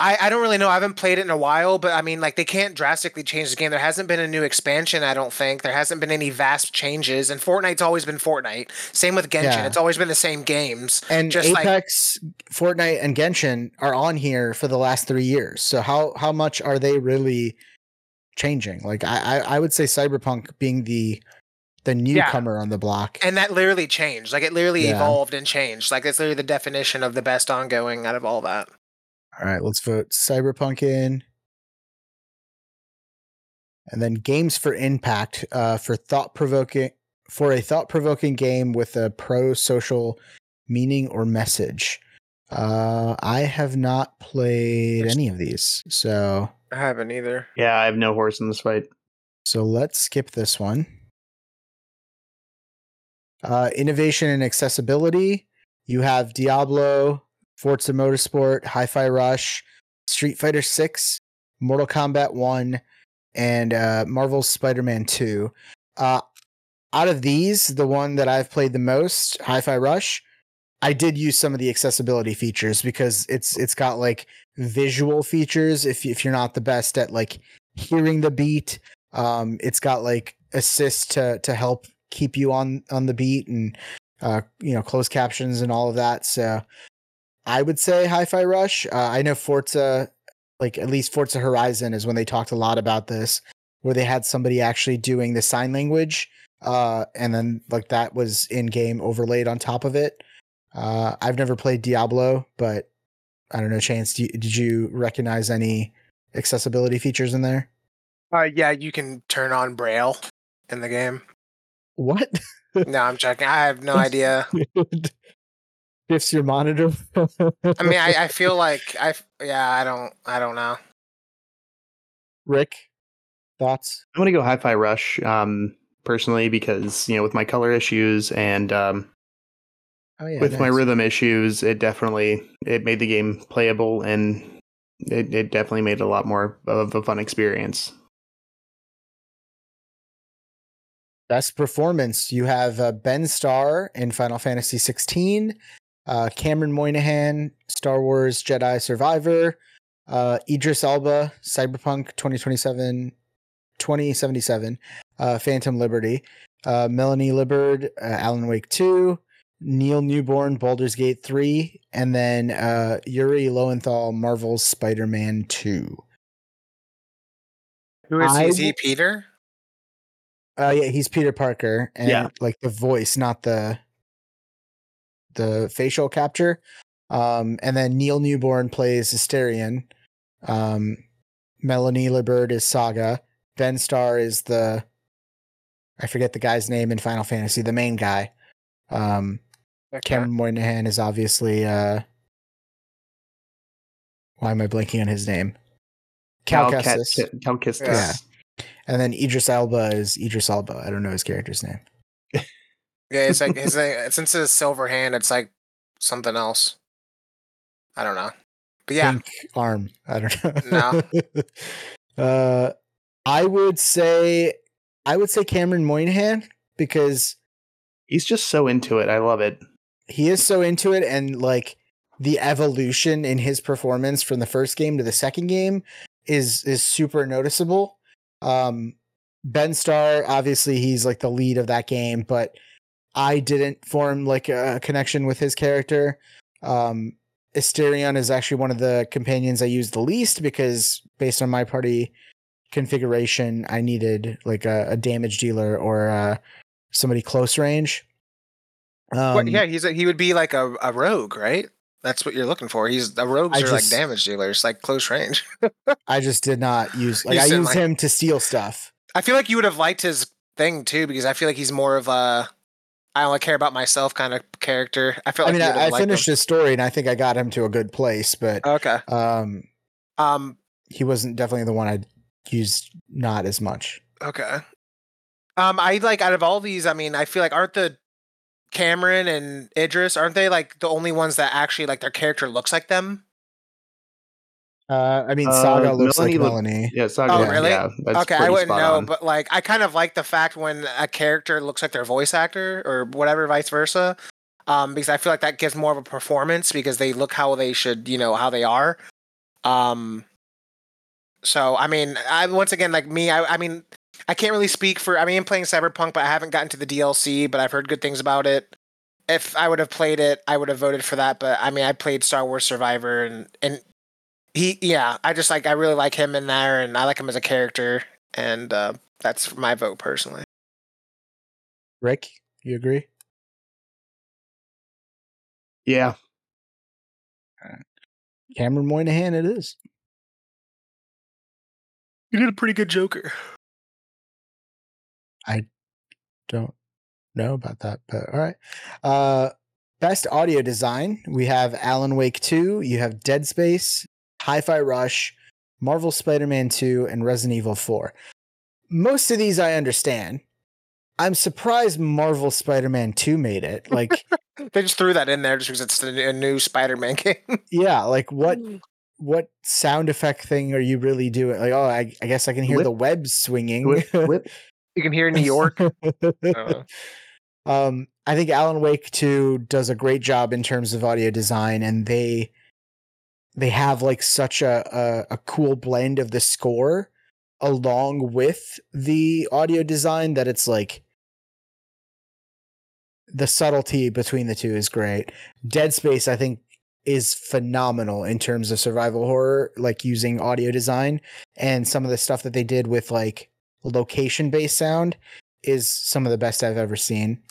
Speaker 2: I, I don't really know. I haven't played it in a while but i mean like they can't drastically change the game. There hasn't been a new expansion i don't think. There hasn't been any vast changes and fortnite's always been fortnite. Same with genshin.
Speaker 1: Yeah.
Speaker 2: it's always been the same games.
Speaker 1: And
Speaker 2: just like-
Speaker 1: Apex, Fortnite, and Genshin are on here for the last three years. So how how much are they really changing? Like I I, I would say Cyberpunk being the the newcomer on the block.
Speaker 2: and that literally changed like it literally
Speaker 1: Yeah.
Speaker 2: evolved and changed like it's literally the definition of the best ongoing out of all that
Speaker 1: All right, let's vote Cyberpunk in. And then games for impact uh, for thought provoking for a thought provoking game with a pro social meaning or message. Uh, I have not played any of these, so
Speaker 2: i haven't either
Speaker 3: Yeah, I have no horse in this fight.
Speaker 1: so let's skip this one. Uh, innovation and accessibility. You have Diablo, Forza Motorsport, Hi-Fi Rush, Street Fighter 6, Mortal Kombat 1, and uh, Marvel's Spider-Man 2. Uh, out of these, the one that I've played the most, Hi-Fi Rush, I did use some of the accessibility features because it's it's got like visual features if if you're not the best at like hearing the beat um it's got like assist to to help keep you on on the beat and uh, you know, closed captions and all of that. So I would say Hi-Fi Rush. Uh, I know Forza, like at least Forza Horizon, is when they talked a lot about this, where they had somebody actually doing the sign language, uh, and then like that was in game overlaid on top of it. Uh, I've never played Diablo, but I don't know. Chance, do you, did you recognize any accessibility features in there?
Speaker 2: Uh, yeah, you can turn on Braille in the game.
Speaker 1: What? <laughs>
Speaker 2: No, I'm checking. I have no idea.
Speaker 1: Shifts <laughs> your monitor.
Speaker 2: I mean, I, I feel <laughs> like I yeah, I don't I don't know.
Speaker 1: Rick, thoughts?
Speaker 3: I'm gonna go Hi-Fi Rush, um, personally, because you know, with my color issues and um,
Speaker 1: Oh yeah,
Speaker 3: with my rhythm issues, it definitely it made the game playable and it, it definitely made it a lot more of a fun experience.
Speaker 1: Best performance. You have uh, Ben Starr in Final Fantasy 16, uh, Cameron Monaghan, Star Wars Jedi Survivor, uh, Idris Elba, Cyberpunk 2027, 2077, uh, Phantom Liberty, uh, Melanie Liburd, uh, Alan Wake 2, Neil Newbon, Baldur's Gate 3, and then uh, Yuri Lowenthal, Marvel's Spider Man 2.
Speaker 2: Who is he? Is he Peter?
Speaker 1: Uh, yeah, he's Peter Parker, and
Speaker 3: Yeah.
Speaker 1: like the voice, not the the facial capture. Um, and then Neil Newbon plays Astarion. Um, Melanie Liburd is Saga. Ben Starr is the I forget the guy's name in Final Fantasy, the main guy. Um. Cameron Monaghan is obviously uh why am I blanking on his name? Cal
Speaker 3: Cal
Speaker 1: Kestis.
Speaker 3: Cal Kestis.
Speaker 1: Yeah. And then Idris Elba is Idris Elba. I don't know his character's name.
Speaker 2: Yeah, it's like his name, <laughs> since it's silver hand, it's like something else. I don't know. But yeah,
Speaker 1: Pink arm. I don't know. No. <laughs> uh I would say I would say Cameron Monaghan because
Speaker 3: He's just so into it. I love it.
Speaker 1: He is so into it and like the evolution in his performance from the first game to the second game is is super noticeable. Um ben starr obviously he's like the lead of that game but i didn't form like a connection with his character. Um Astarion is actually one of the companions i use the least because based on my party configuration i needed like a, a damage dealer or uh somebody close range um,
Speaker 2: yeah, he's a, he would be like a, a rogue, right? That's what you're looking for. He's the rogues
Speaker 1: I
Speaker 2: are like damage dealers, like close range. <laughs>
Speaker 1: I just did not use like I used
Speaker 2: like-
Speaker 1: him to steal stuff.
Speaker 2: I feel like you would have liked his thing too, because I feel like he's more of a I only care about myself kind of character. I feel
Speaker 1: I mean, I, I finished
Speaker 2: him.
Speaker 1: his story and I think I got him to a good place, but
Speaker 2: Okay.
Speaker 1: um,
Speaker 2: Um.
Speaker 1: he wasn't definitely the one I used not as much.
Speaker 2: Okay. Um. I like out of all these. I mean, I feel like aren't the Cameron and Idris aren't they like the only ones that actually like their character looks like them?
Speaker 1: Uh, I mean,
Speaker 3: Uh,
Speaker 1: Saga looks
Speaker 3: Melanie
Speaker 1: like
Speaker 3: look-
Speaker 1: Melanie.
Speaker 3: Yeah, Saga.
Speaker 2: Oh,
Speaker 3: yeah,
Speaker 2: really?
Speaker 3: Yeah,
Speaker 2: okay, I wouldn't know,
Speaker 3: on.
Speaker 2: but like I kind of like the fact when a character looks like their voice actor or whatever, vice versa. Um, because I feel like that gives more of a performance because they look how they should, you know, how they are. Um, so I mean, I once again like me, I, I mean, I can't really speak for. I mean, I'm playing Cyberpunk, but I haven't gotten to the DLC, but I've heard good things about it. If I would have played it, I would have voted for that. But I mean, I played Star Wars Survivor, and and he, yeah, I just like I really like him in there, and I like him as a character, and uh, that's my vote personally.
Speaker 1: Rick, you agree?
Speaker 3: yeah,
Speaker 1: Cameron Monaghan, it is.
Speaker 2: You did a pretty good Joker.
Speaker 1: I don't know about that, but all right. Uh, best audio design. We have Alan Wake 2, you have Dead Space, Hi Fi Rush, Marvel Spider Man 2, and Resident Evil 4. Most of these I understand. I'm surprised Marvel Spider Man 2 made it. Like, <laughs>
Speaker 2: They just threw that in there just because it's a new Spider-Man <laughs> game.
Speaker 1: yeah, like what what sound effect thing are you really doing? Like, oh, I, I guess I can hear
Speaker 3: Whip-
Speaker 1: the webs swinging.
Speaker 3: whip, whip. <laughs>
Speaker 2: you can hear New York. <laughs> Uh,
Speaker 1: um, I think Alan Wake 2 does a great job in terms of audio design, and they they have like such a, a a cool blend of the score along with the audio design that it's like the subtlety between the two is great. Dead Space, I think, is phenomenal in terms of survival horror, like using audio design and some of the stuff that they did with like location based sound is some of the best I've ever seen.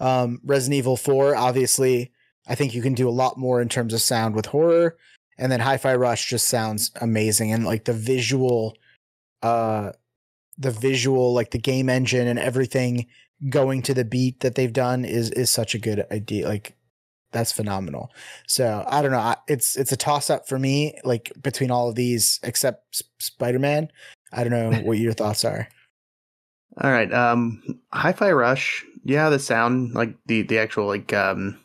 Speaker 1: Um, Resident Evil 4, obviously, I think you can do a lot more in terms of sound with horror. And then Hi Fi Rush just sounds amazing. And like the visual, uh, the visual, like the game engine and everything going to the beat that they've done is is such a good idea. Like that's phenomenal. So I don't know. It's it's a toss up for me, like between all of these except Spider Man. I don't know what your thoughts are. <laughs>
Speaker 3: All right. Um, Hi-Fi Rush. Yeah, the sound, like the the actual like um,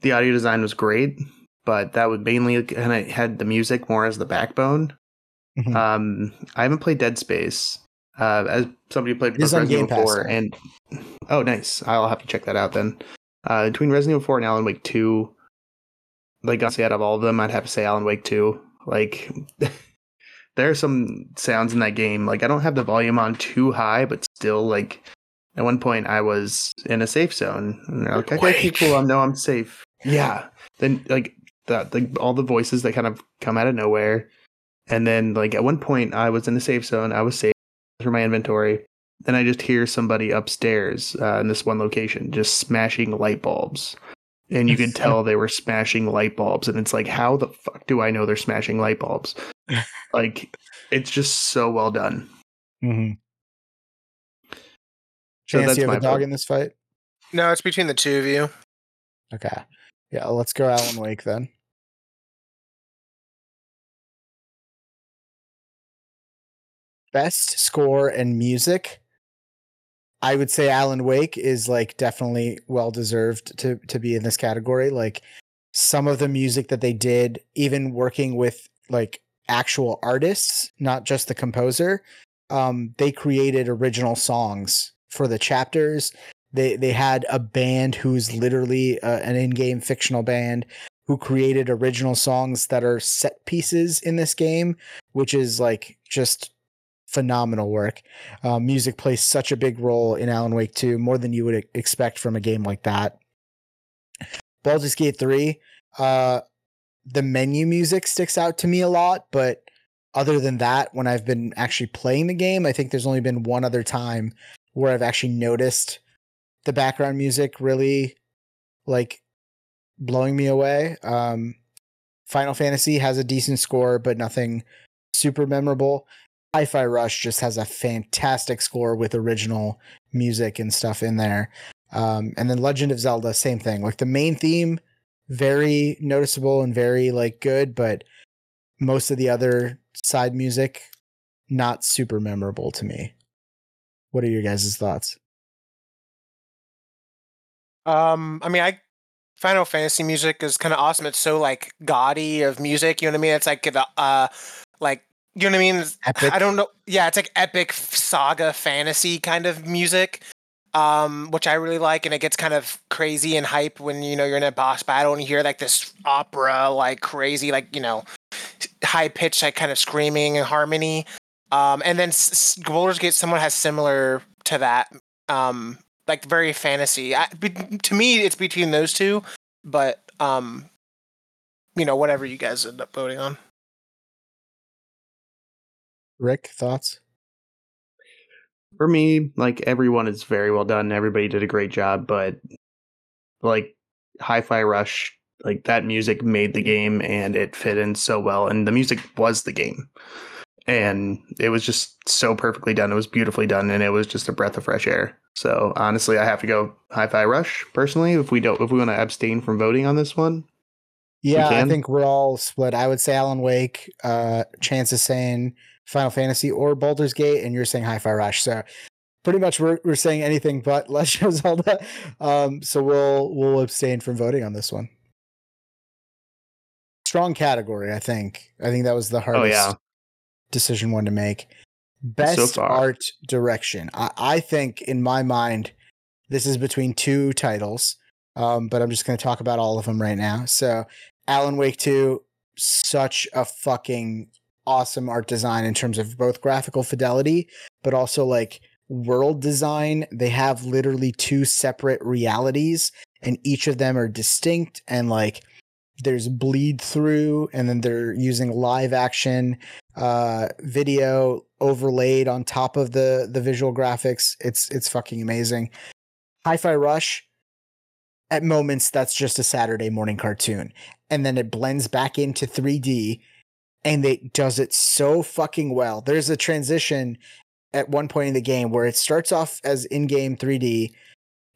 Speaker 3: the audio design was great, but that would mainly kind of had the music more as the backbone.
Speaker 1: Mhm.
Speaker 3: Um, I haven't played Dead Space. Uh, as somebody played
Speaker 1: It
Speaker 3: Resident Evil 4,
Speaker 1: though.
Speaker 3: and oh, nice. I'll have to check that out then. Uh, between Resident Evil 4 and Alan Wake 2, like honestly, out of all of them, I'd have to say Alan Wake 2. Like, <laughs> there are some sounds in that game. Like, I don't have the volume on too high, but still, like, at one point I was in a safe zone, and they're like, "Okay,
Speaker 2: Wake.
Speaker 3: cool, I know I'm safe." Yeah. Then, like, the, the all the voices that kind of come out of nowhere, and then, like, at one point I was in a safe zone. I was safe through my inventory. Then I just hear somebody upstairs uh, in this one location just smashing light bulbs. And you could <laughs> tell they were smashing light bulbs. And it's like, how the fuck do I know they're smashing light bulbs? Like, it's just so well done.
Speaker 1: Mm-hmm.
Speaker 3: So
Speaker 1: Chance,
Speaker 3: that's
Speaker 1: you have
Speaker 3: my
Speaker 1: a dog
Speaker 3: vote.
Speaker 1: in this fight?
Speaker 2: No, it's between the two of you.
Speaker 1: Okay. Yeah, let's go Alan Wake then. Best score and music. I would say Alan Wake is like definitely well deserved to to be in this category. Like some of the music that they did, even working with like actual artists, not just the composer, um, they created original songs for the chapters. They they had a band who's literally uh, an in-game fictional band who created original songs that are set pieces in this game, which is like just phenomenal work. Uh, music plays such a big role in Alan Wake 2, more than you would expect from a game like that. Baldur's Gate 3, uh, the menu music sticks out to me a lot, but other than that, when I've been actually playing the game, I think there's only been one other time where I've actually noticed the background music really like blowing me away. Um, Final Fantasy has a decent score, but nothing super memorable. Hi-Fi Rush just has a fantastic score with original music and stuff in there. Um, and then Legend of Zelda, same thing. Like the main theme, very noticeable and very like good, but most of the other side music, not super memorable to me. What are your guys' thoughts?
Speaker 2: Um, I mean, I Final Fantasy music is kind of awesome. It's so like gaudy of music. You know what I mean? It's like the uh, like you know what I mean?
Speaker 1: Epic.
Speaker 2: I don't know. Yeah, it's like epic saga fantasy kind of music, um, which I really like, and it gets kind of crazy and hype when you know you're in a boss battle and you hear like this opera, like crazy, like you know, high pitched, like kind of screaming and harmony. Um, and then S- Gate somewhat has similar to that. Um, like very fantasy. I, be, to me, it's between those two, but um, you know, whatever you guys end up voting on.
Speaker 1: Rick, thoughts?
Speaker 3: For me, like everyone is very well done. Everybody did a great job, but like Hi-Fi Rush, like that music made the game and it fit in so well. And the music was the game. And it was just so perfectly done. It was beautifully done, and it was just a breath of fresh air. So honestly, I have to go Hi-Fi Rush personally. If we don't, if we want to abstain from voting on this one,
Speaker 1: Yeah, I think we're all split. I would say Alan Wake. Uh, Chance is saying Final Fantasy or Baldur's Gate, and you're saying Hi-Fi Rush. So pretty much we're we're saying anything but <laughs> Legend of Zelda. Um, so we'll we'll abstain from voting on this one. Strong category, I think. I think that was the hardest
Speaker 3: oh yeah,
Speaker 1: decision one to make. Best
Speaker 3: far.
Speaker 1: art direction. I, I think in my mind, this is between two titles. Um, but I'm just going to talk about all of them right now. So, Alan Wake 2, such a fucking awesome art design in terms of both graphical fidelity, but also like world design, they have literally two separate realities, and each of them are distinct and like there's bleed through, and then they're using live action uh, video overlaid on top of the the visual graphics. It's it's fucking amazing. Hi-Fi Rush. At moments, that's just a Saturday morning cartoon, and then it blends back into 3D, and it does it so fucking well. There's a transition at one point in the game where it starts off as in-game 3D,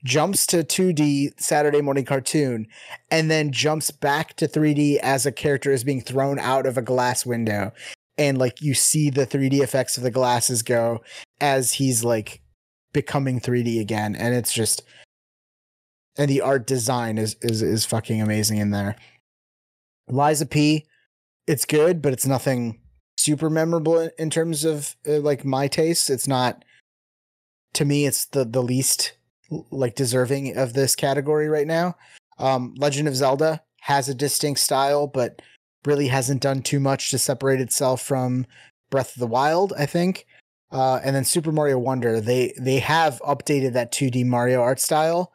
Speaker 1: jumps to 2D Saturday morning cartoon, and then jumps back to 3D as a character is being thrown out of a glass window. And like you see the 3D effects of the glasses go as he's like becoming 3D again. And it's just and the art design is is is fucking amazing in there. Lies of P, it's good, but it's nothing super memorable in, terms of uh, like my taste. It's not to me. It's the the least like deserving of this category right now. Um, Legend of Zelda has a distinct style, but really hasn't done too much to separate itself from Breath of the Wild. I think. Uh, and then Super Mario Wonder, they they have updated that 2D Mario art style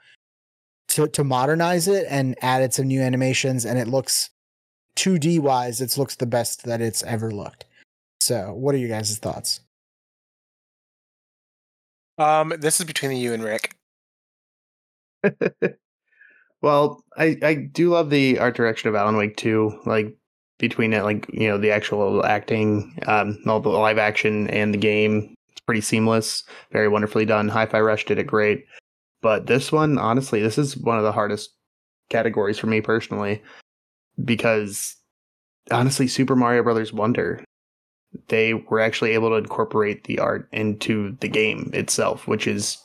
Speaker 1: to to modernize it and added some new animations, and it looks 2D wise, it looks the best that it's ever looked. So, what are you guys' thoughts?
Speaker 2: Um, this is between you and Rick. <laughs>
Speaker 3: well, I I do love the art direction of Alan Wake 2. Like between it, like you know, the actual acting, um, all the live action and the game, it's pretty seamless. Very wonderfully done. Hi-Fi Rush did it great, but this one, honestly, this is one of the hardest categories for me personally because honestly, Super Mario Brothers Wonder, they were actually able to incorporate the art into the game itself, which is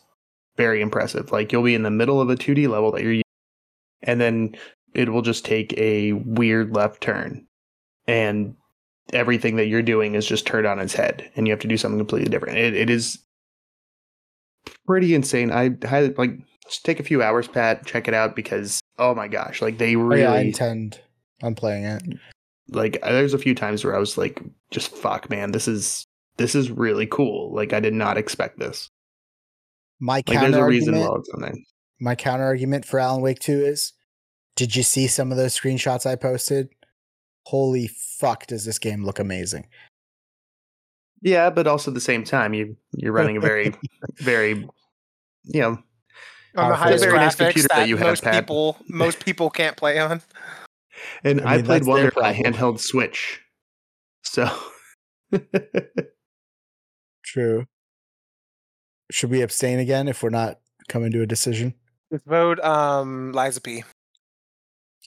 Speaker 3: very impressive. Like you'll be in the middle of a 2D level that you're and then it will just take a weird left turn and everything that you're doing is just turned on its head and you have to do something completely different. It, it is pretty insane. I had like just take a few hours, Pat, check it out because oh my gosh, like they really
Speaker 1: oh, yeah, I intend on playing it.
Speaker 3: Like there's a few times where I was like, just fuck, man, this is this is really cool. Like I did not expect this.
Speaker 1: My
Speaker 3: Like
Speaker 1: counter
Speaker 3: there's a reason
Speaker 1: argument,
Speaker 3: why it's on there.
Speaker 1: my counter argument for Alan Wake 2 is did you see some of those screenshots I posted? Holy fuck, does this game look amazing?
Speaker 3: Yeah, but also at the same time, you you're running a very, <laughs> very, you know,
Speaker 2: On the highest
Speaker 3: Very nice
Speaker 2: graphics
Speaker 3: computer
Speaker 2: that,
Speaker 3: that you have,
Speaker 2: most people most people can't play on.
Speaker 3: And
Speaker 1: I
Speaker 3: I, played
Speaker 1: that's their
Speaker 3: Wonder on a handheld Switch, so <laughs>
Speaker 1: True. Should we abstain again if we're not coming to a decision?
Speaker 2: Just vote um Lies of P.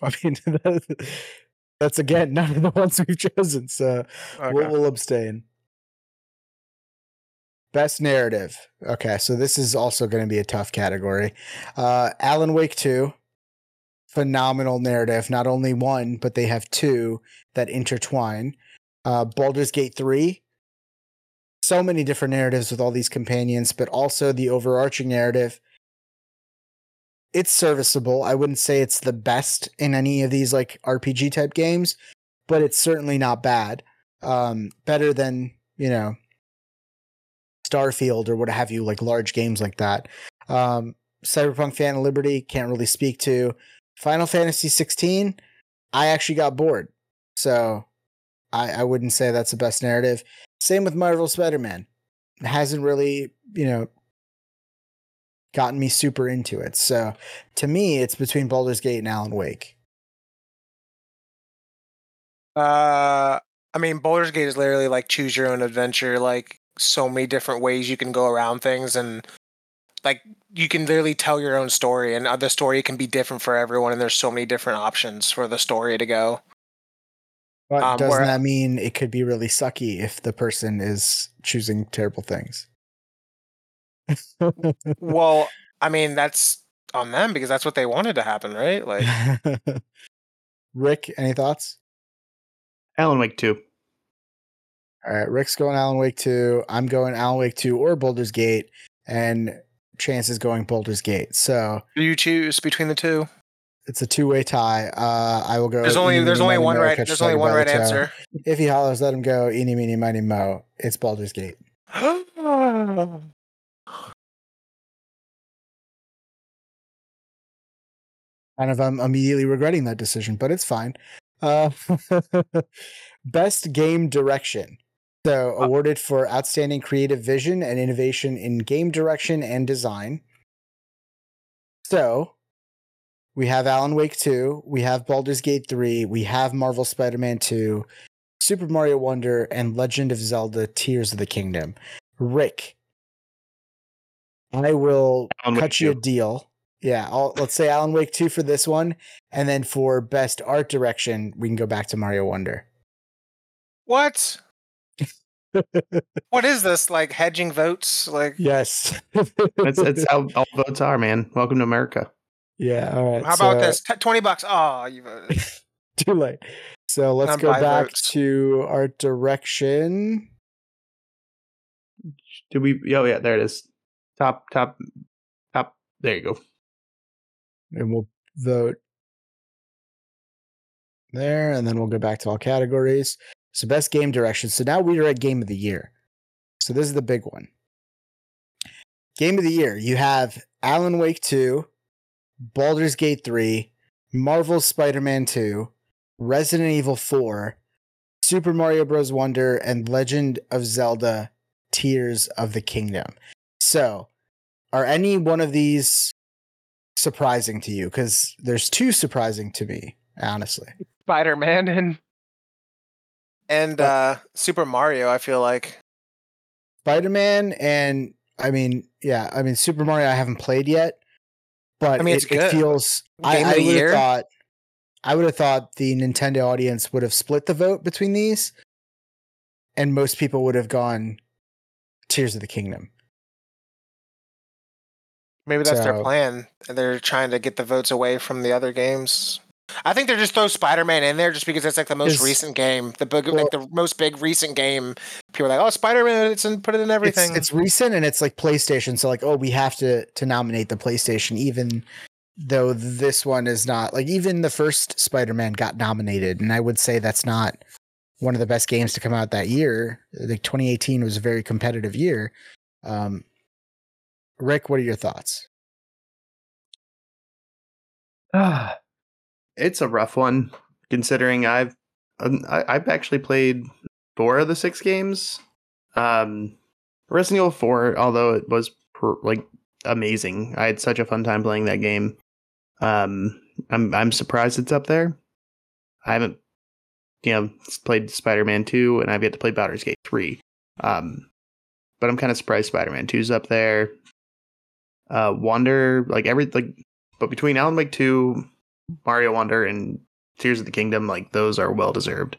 Speaker 1: I mean, <laughs> that's again none of the ones we've chosen, so
Speaker 2: Okay.
Speaker 1: we'll, we'll abstain. Best narrative. Okay, so this is also going to be a tough category. Uh, Alan Wake 2, phenomenal narrative. Not only one, but they have two that intertwine. Uh, Baldur's Gate 3, so many different narratives with all these companions, but also the overarching narrative. It's serviceable. I wouldn't say it's the best in any of these like RPG type games, but it's certainly not bad. Um, better than, you know, Starfield or what have you, like large games like that. Um, Cyberpunk of Liberty can't really speak to. Final Fantasy 16, I actually got bored, so I, I wouldn't say that's the best narrative. Same with Marvel Spider Man, hasn't really, you know, gotten me super into it. So to me, it's between Baldur's Gate and Alan Wake.
Speaker 2: Uh, I mean, Baldur's Gate is literally like choose your own adventure. Like so many different ways you can go around things, and like you can literally tell your own story, and uh, the story can be different for everyone. And there's so many different options for the story to go.
Speaker 1: But
Speaker 2: Um,
Speaker 1: doesn't
Speaker 2: where-
Speaker 1: that mean it could be really sucky if the person is choosing terrible things? <laughs>
Speaker 2: well, I mean, that's on them because that's what they wanted to happen, right? Like, <laughs>
Speaker 1: Rick, any thoughts?
Speaker 3: Alan Wake two.
Speaker 1: All right, Rick's going Alan Wake 2. I'm going Alan Wake 2 or Baldur's Gate, and chances going Baldur's Gate. So
Speaker 2: Do you choose between the two?
Speaker 1: It's a two way tie. Uh, I will go.
Speaker 2: There's only there's only one right there's only one right answer.
Speaker 1: If he hollers, let him go. Eeny meeny miny mo. It's Baldur's Gate. <gasps> kind of I'm immediately regretting that decision, but it's fine. Uh, <laughs> best game direction. So uh, awarded for outstanding creative vision and innovation in game direction and design. So we have Alan Wake 2, we have Baldur's Gate 3, we have Marvel Spider-Man 2, Super Mario Wonder, and Legend of Zelda Tears of the Kingdom. Rick, I will
Speaker 3: Alan Wake
Speaker 1: cut you a deal. Yeah, I'll, let's say Alan Wake 2 for this one. And then for best art direction, we can go back to Mario Wonder.
Speaker 2: What? <laughs> what is this? Like hedging votes? Like
Speaker 1: yes. <laughs>
Speaker 3: That's, that's how all votes are, man. Welcome to America.
Speaker 1: yeah, all right.
Speaker 2: how about this? T- Twenty bucks. Oh, you voted. <laughs>
Speaker 1: Too late. So let's go back
Speaker 2: votes.
Speaker 1: to art direction.
Speaker 3: Did we? Oh yeah, there it is. Top, top, top. There you go.
Speaker 1: and we'll vote there, and then we'll go back to all categories. So best game direction. So now we are at game of the year. So this is the big one. Game of the year. You have Alan Wake 2, Baldur's Gate 3, Marvel Spider-Man 2, Resident Evil 4, Super Mario Bros. Wonder, and Legend of Zelda Tears of the Kingdom. So, are any one of these surprising to you? Because there's two surprising to me, honestly.
Speaker 5: Spider Man and
Speaker 2: and uh Super Mario. I feel like
Speaker 1: Spider Man and I mean, yeah, I mean Super Mario I haven't played yet, but
Speaker 2: I mean,
Speaker 1: it,
Speaker 2: it's
Speaker 1: it feels I,
Speaker 2: Game of
Speaker 1: I would have thought I would have thought the Nintendo audience would have split the vote between these, and most people would have gone Tears of the Kingdom.
Speaker 2: maybe that's their
Speaker 1: So-
Speaker 2: plan. They're trying to get the votes away from the other games. I think they're just throw Spider Man in there just because it's like the most
Speaker 1: Is-
Speaker 2: recent game, the big,
Speaker 1: Well-
Speaker 2: like the most big recent game. People are like, oh, Spider Man, it's in, put it in everything.
Speaker 1: It's, it's recent and it's like PlayStation, so like, oh, we have to to nominate the PlayStation, even though this one is not like even the first Spider-Man got nominated, and I would say that's not one of the best games to come out that year. Like 2018 was a very competitive year. Um, Rick, what are your thoughts? <sighs> <sighs>
Speaker 3: Ah, it's a rough one considering I've um, I've actually played four of the six games. Um, Resident Evil Four, although it was pr- like amazing, I had such a fun time playing that game. Um, I'm I'm surprised it's up there. I haven't, you know, played Spider Man Two, and I've yet to play Baldur's Gate Three. Um, but I'm kind of surprised Spider Man 2's up there. Uh, Wonder, like every like but between Alan Wake 2, Mario Wonder, and Tears of the Kingdom, like those are well deserved.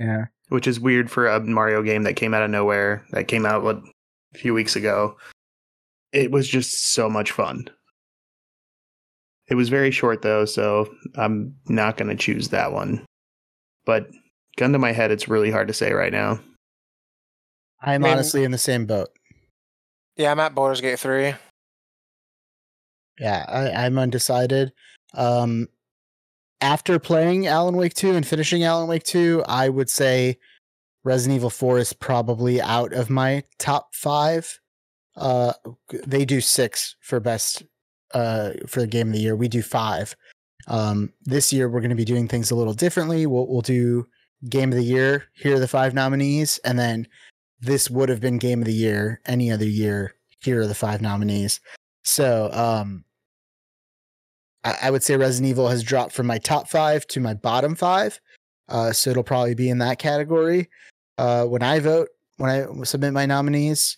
Speaker 1: Yeah.
Speaker 3: Which is weird for a Mario game that came out of nowhere, that came out what, a few weeks ago. It was just so much fun. It was very short though, so I'm not going to choose that one. But gun to my head, it's really hard to say right now.
Speaker 1: I'm
Speaker 2: I mean-
Speaker 1: honestly in the same boat.
Speaker 2: yeah, I'm at Baldur's Gate 3.
Speaker 1: Yeah, I, I'm undecided. Um, after playing Alan Wake 2 and finishing Alan Wake 2, I would say Resident Evil 4 is probably out of my top five. Uh, they do six for best uh, for the game of the year. We do five. Um, this year we're going to be doing things a little differently. We'll we'll do game of the year. Here are the five nominees, and then this would have been game of the year any other year. Here are the five nominees. So, um, I, I would say Resident Evil has dropped from my top five to my bottom five. Uh, so it'll probably be in that category. Uh, when I vote, when I submit my nominees,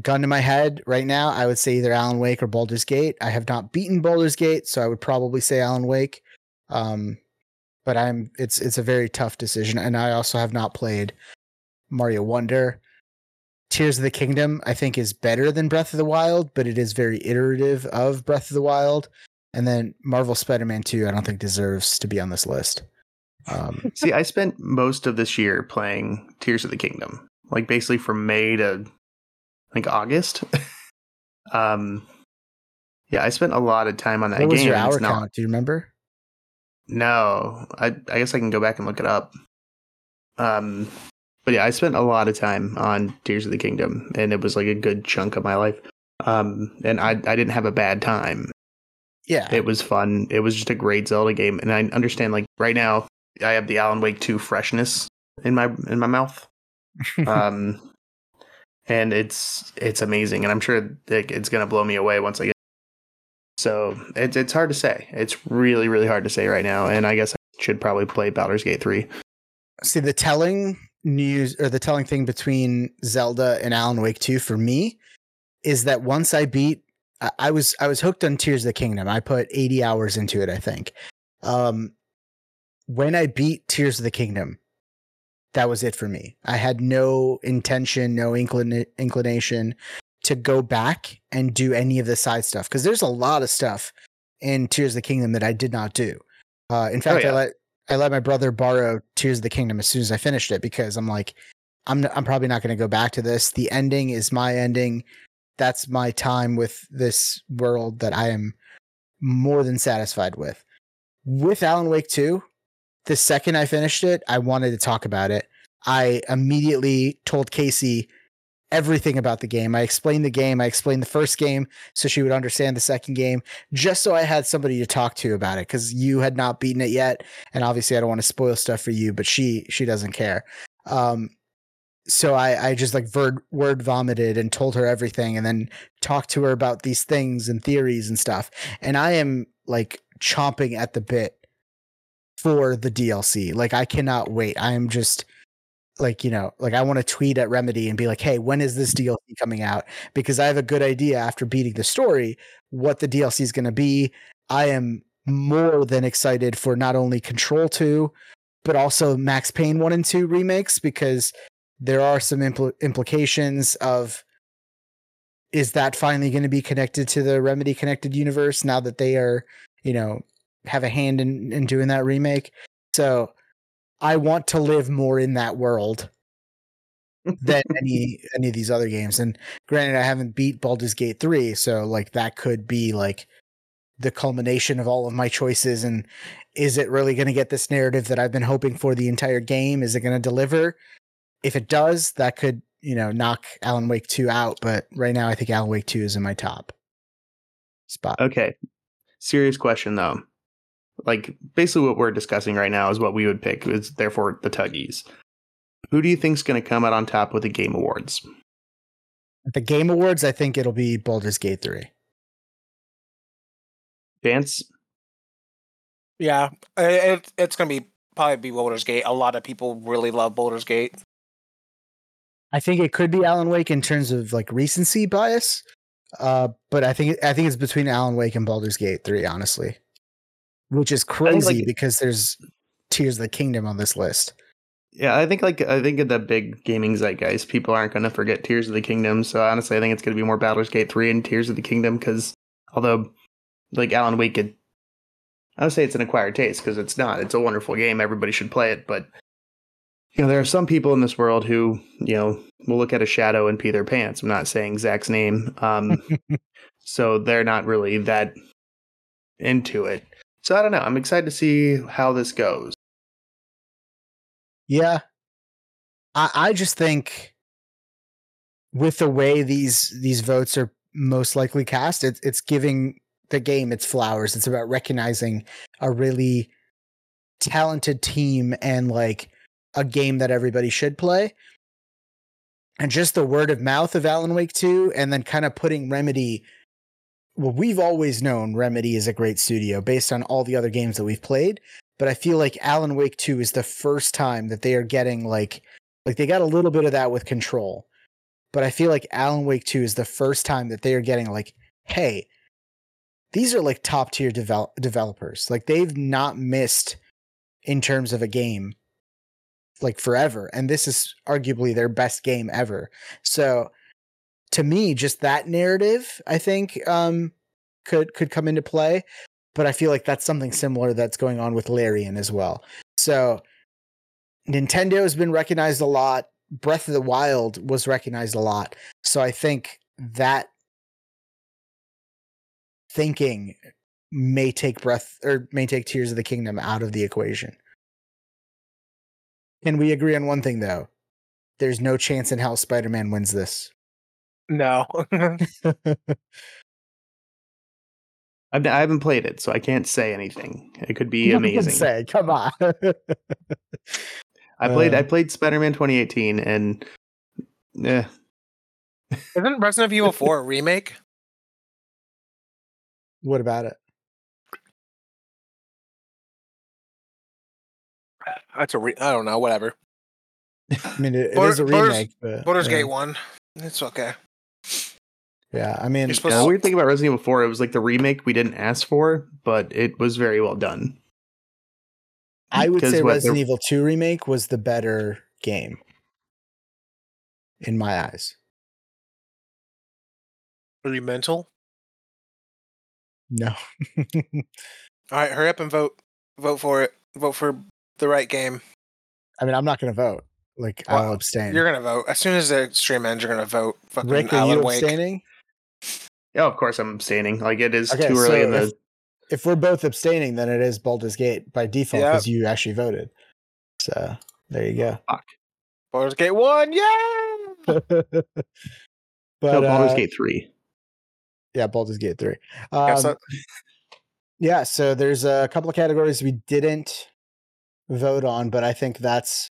Speaker 1: gun to my head right now, I would say either Alan Wake or Baldur's Gate. I have not beaten Baldur's Gate, so I would probably say Alan Wake. Um, but I'm it's it's a very tough decision, and I also have not played Mario Wonder. Tears of the Kingdom, I think, is better than Breath of the Wild, but it is very iterative of Breath of the Wild. And then Marvel Spider-Man 2, I don't think deserves to be on this list. Um, <laughs>
Speaker 3: See, I spent most of this year playing Tears of the Kingdom, like basically from May to like August. <laughs> um, yeah, I spent a lot of time on that
Speaker 1: what was
Speaker 3: game.
Speaker 1: your
Speaker 3: and it's
Speaker 1: hour
Speaker 3: not-
Speaker 1: count? Do you remember?
Speaker 3: No, I I guess I can go back and look it up. Um, but yeah, I spent a lot of time on Tears of the Kingdom, and it was like a good chunk of my life. Um, and I I didn't have a bad time.
Speaker 1: Yeah.
Speaker 3: It was fun. It was just a great Zelda game, and I understand. Like right now, I have the Alan Wake two freshness in my in my mouth, <laughs> um, and it's it's amazing, and I'm sure it, it's gonna blow me away once I get. So it's it's hard to say. It's really really hard to say right now, and I guess I should probably play Baldur's Gate three.
Speaker 1: See the telling news or the telling thing between Zelda and Alan Wake 2 for me is that once I beat I, I was I was hooked on Tears of the Kingdom. I put 80 hours into it, I think. Um when I beat Tears of the Kingdom, that was it for me. I had no intention, no inclin- inclination to go back and do any of the side stuff because there's a lot of stuff in Tears of the Kingdom that I did not do. Uh, in fact,
Speaker 3: yeah.
Speaker 1: I let I let my brother borrow Tears of the Kingdom as soon as I finished it because I'm like, I'm I'm probably not going to go back to this. The ending is my ending. That's my time with this world that I am more than satisfied with. With Alan Wake 2, the second I finished it, I wanted to talk about it. I immediately told Casey everything about the game. I explained the game. I explained the first game so she would understand the second game, just so I had somebody to talk to about it because you had not beaten it yet, and obviously I don't want to spoil stuff for you, but she she doesn't care. Um, so I I just like word word vomited and told her everything, and then talked to her about these things and theories and stuff. And I am like chomping at the bit for the DLC. Like I cannot wait. I am just like you know like i want to tweet at remedy and be like hey when is this dlc coming out because i have a good idea after beating the story what the dlc is going to be i am more than excited for not only control 2 but also max payne 1 and 2 remakes because there are some impl- implications of is that finally going to be connected to the remedy connected universe now that they are you know have a hand in, in doing that remake so I want to live more in that world <laughs> than any any of these other games. And granted, I haven't beat Baldur's Gate three, so like that could be like the culmination of all of my choices. And is it really going to get this narrative that I've been hoping for the entire game? Is it going to deliver? If it does, that could you know knock Alan Wake two out. But right now, I think Alan Wake two is in my top spot.
Speaker 3: Okay, serious question though like basically what we're discussing right now is what we would pick is therefore the tuggies who do you think's going to come out on top with the game awards
Speaker 1: At the game awards i think it'll be Baldur's Gate 3
Speaker 3: Vance
Speaker 2: Yeah, it, it's gonna be probably be Baldur's Gate. A lot of people really love Baldur's Gate.
Speaker 1: I think it could be Alan Wake in terms of like recency bias. Uh, but I think I think it's between Alan Wake and Baldur's Gate 3, honestly. Which is crazy
Speaker 3: like-
Speaker 1: because there's Tears of the Kingdom on this list.
Speaker 3: yeah i think like i think in the big gaming zeitgeist people aren't going to forget tears of the kingdom so honestly i think it's going to be more Baldur's gate 3 and tears of the kingdom because although like alan wake it, i would say it's an acquired taste because it's not it's a wonderful game everybody should play it but you know there are some people in this world who you know will look at a shadow and pee their pants. I'm not saying zach's name. Um <laughs> so they're not really that into it. So i don't know. I'm excited to see how this goes.
Speaker 1: Yeah. I, I just think with the way these these votes are most likely cast, it's it's giving the game its flowers. It's about recognizing a really talented team and like a game that everybody should play. And just the word of mouth of Alan Wake 2 and then kind of putting Remedy well, we've always known Remedy is a great studio based on all the other games that we've played but I feel like Alan Wake 2 is the first time that they are getting like like they got a little bit of that with control. But I feel like Alan Wake 2 is the first time that they are getting like, hey, these are like top tier develop- developers. Like they've not missed in terms of a game like forever. And this is arguably their best game ever. So to me, just that narrative, I think, um, could could come into play but I feel like that's something similar that's going on with Larian as well. So Nintendo has been recognized a lot. Breath of the Wild was recognized a lot. So I think that thinking may take breath or may take Tears of the Kingdom out of the equation. Can we agree on one thing though? There's no chance in hell Spider-Man wins this.
Speaker 2: No, <laughs>
Speaker 3: I've, I haven't played it, so I can't say anything. It could be
Speaker 1: You can
Speaker 3: amazing.
Speaker 1: Say, come on. <laughs>
Speaker 3: I played
Speaker 1: Uh,
Speaker 3: I played Spider Man 2018, and eh,
Speaker 2: Isn't Resident Evil 4 a remake?
Speaker 1: what about it?
Speaker 2: That's a re- I don't know. Whatever. <laughs>
Speaker 1: I mean, it, it
Speaker 2: Baldur's-
Speaker 1: is a
Speaker 2: Baldur's-
Speaker 1: remake, but
Speaker 2: Baldur's
Speaker 1: yeah.
Speaker 2: Gate 1. It's okay.
Speaker 1: Yeah, I mean,
Speaker 2: You're
Speaker 3: the
Speaker 2: to-
Speaker 3: weird thing about Resident Evil 4, it was like the remake we didn't ask for, but it was very well done.
Speaker 1: I would say
Speaker 3: what
Speaker 1: Resident Evil 2 remake was the better game in my eyes.
Speaker 2: Are you mental?
Speaker 1: No. <laughs>
Speaker 2: All right, hurry up and vote. Vote for it. Vote for the right game.
Speaker 1: I mean, I'm not going to vote. Like,
Speaker 2: Well,
Speaker 1: I'll abstain.
Speaker 2: You're gonna vote as soon as the stream ends. You're gonna vote. Fucking
Speaker 1: Rick, are
Speaker 2: Alan
Speaker 1: you
Speaker 2: Wake.
Speaker 1: abstaining?
Speaker 3: Yeah, of course I'm abstaining. Like it is
Speaker 1: Okay,
Speaker 3: too early
Speaker 1: so
Speaker 3: in the.
Speaker 1: if- If we're both abstaining, then it is Baldur's Gate by default
Speaker 2: Yep.
Speaker 1: because you actually voted. So there you go.
Speaker 2: Baldur's Gate One. Yeah. <laughs>
Speaker 1: but
Speaker 3: no, Baldur's
Speaker 1: uh,
Speaker 3: Gate 3.
Speaker 1: yeah, Baldur's Gate 3. Um, yeah, so there's a couple of categories we didn't vote on, but I think that's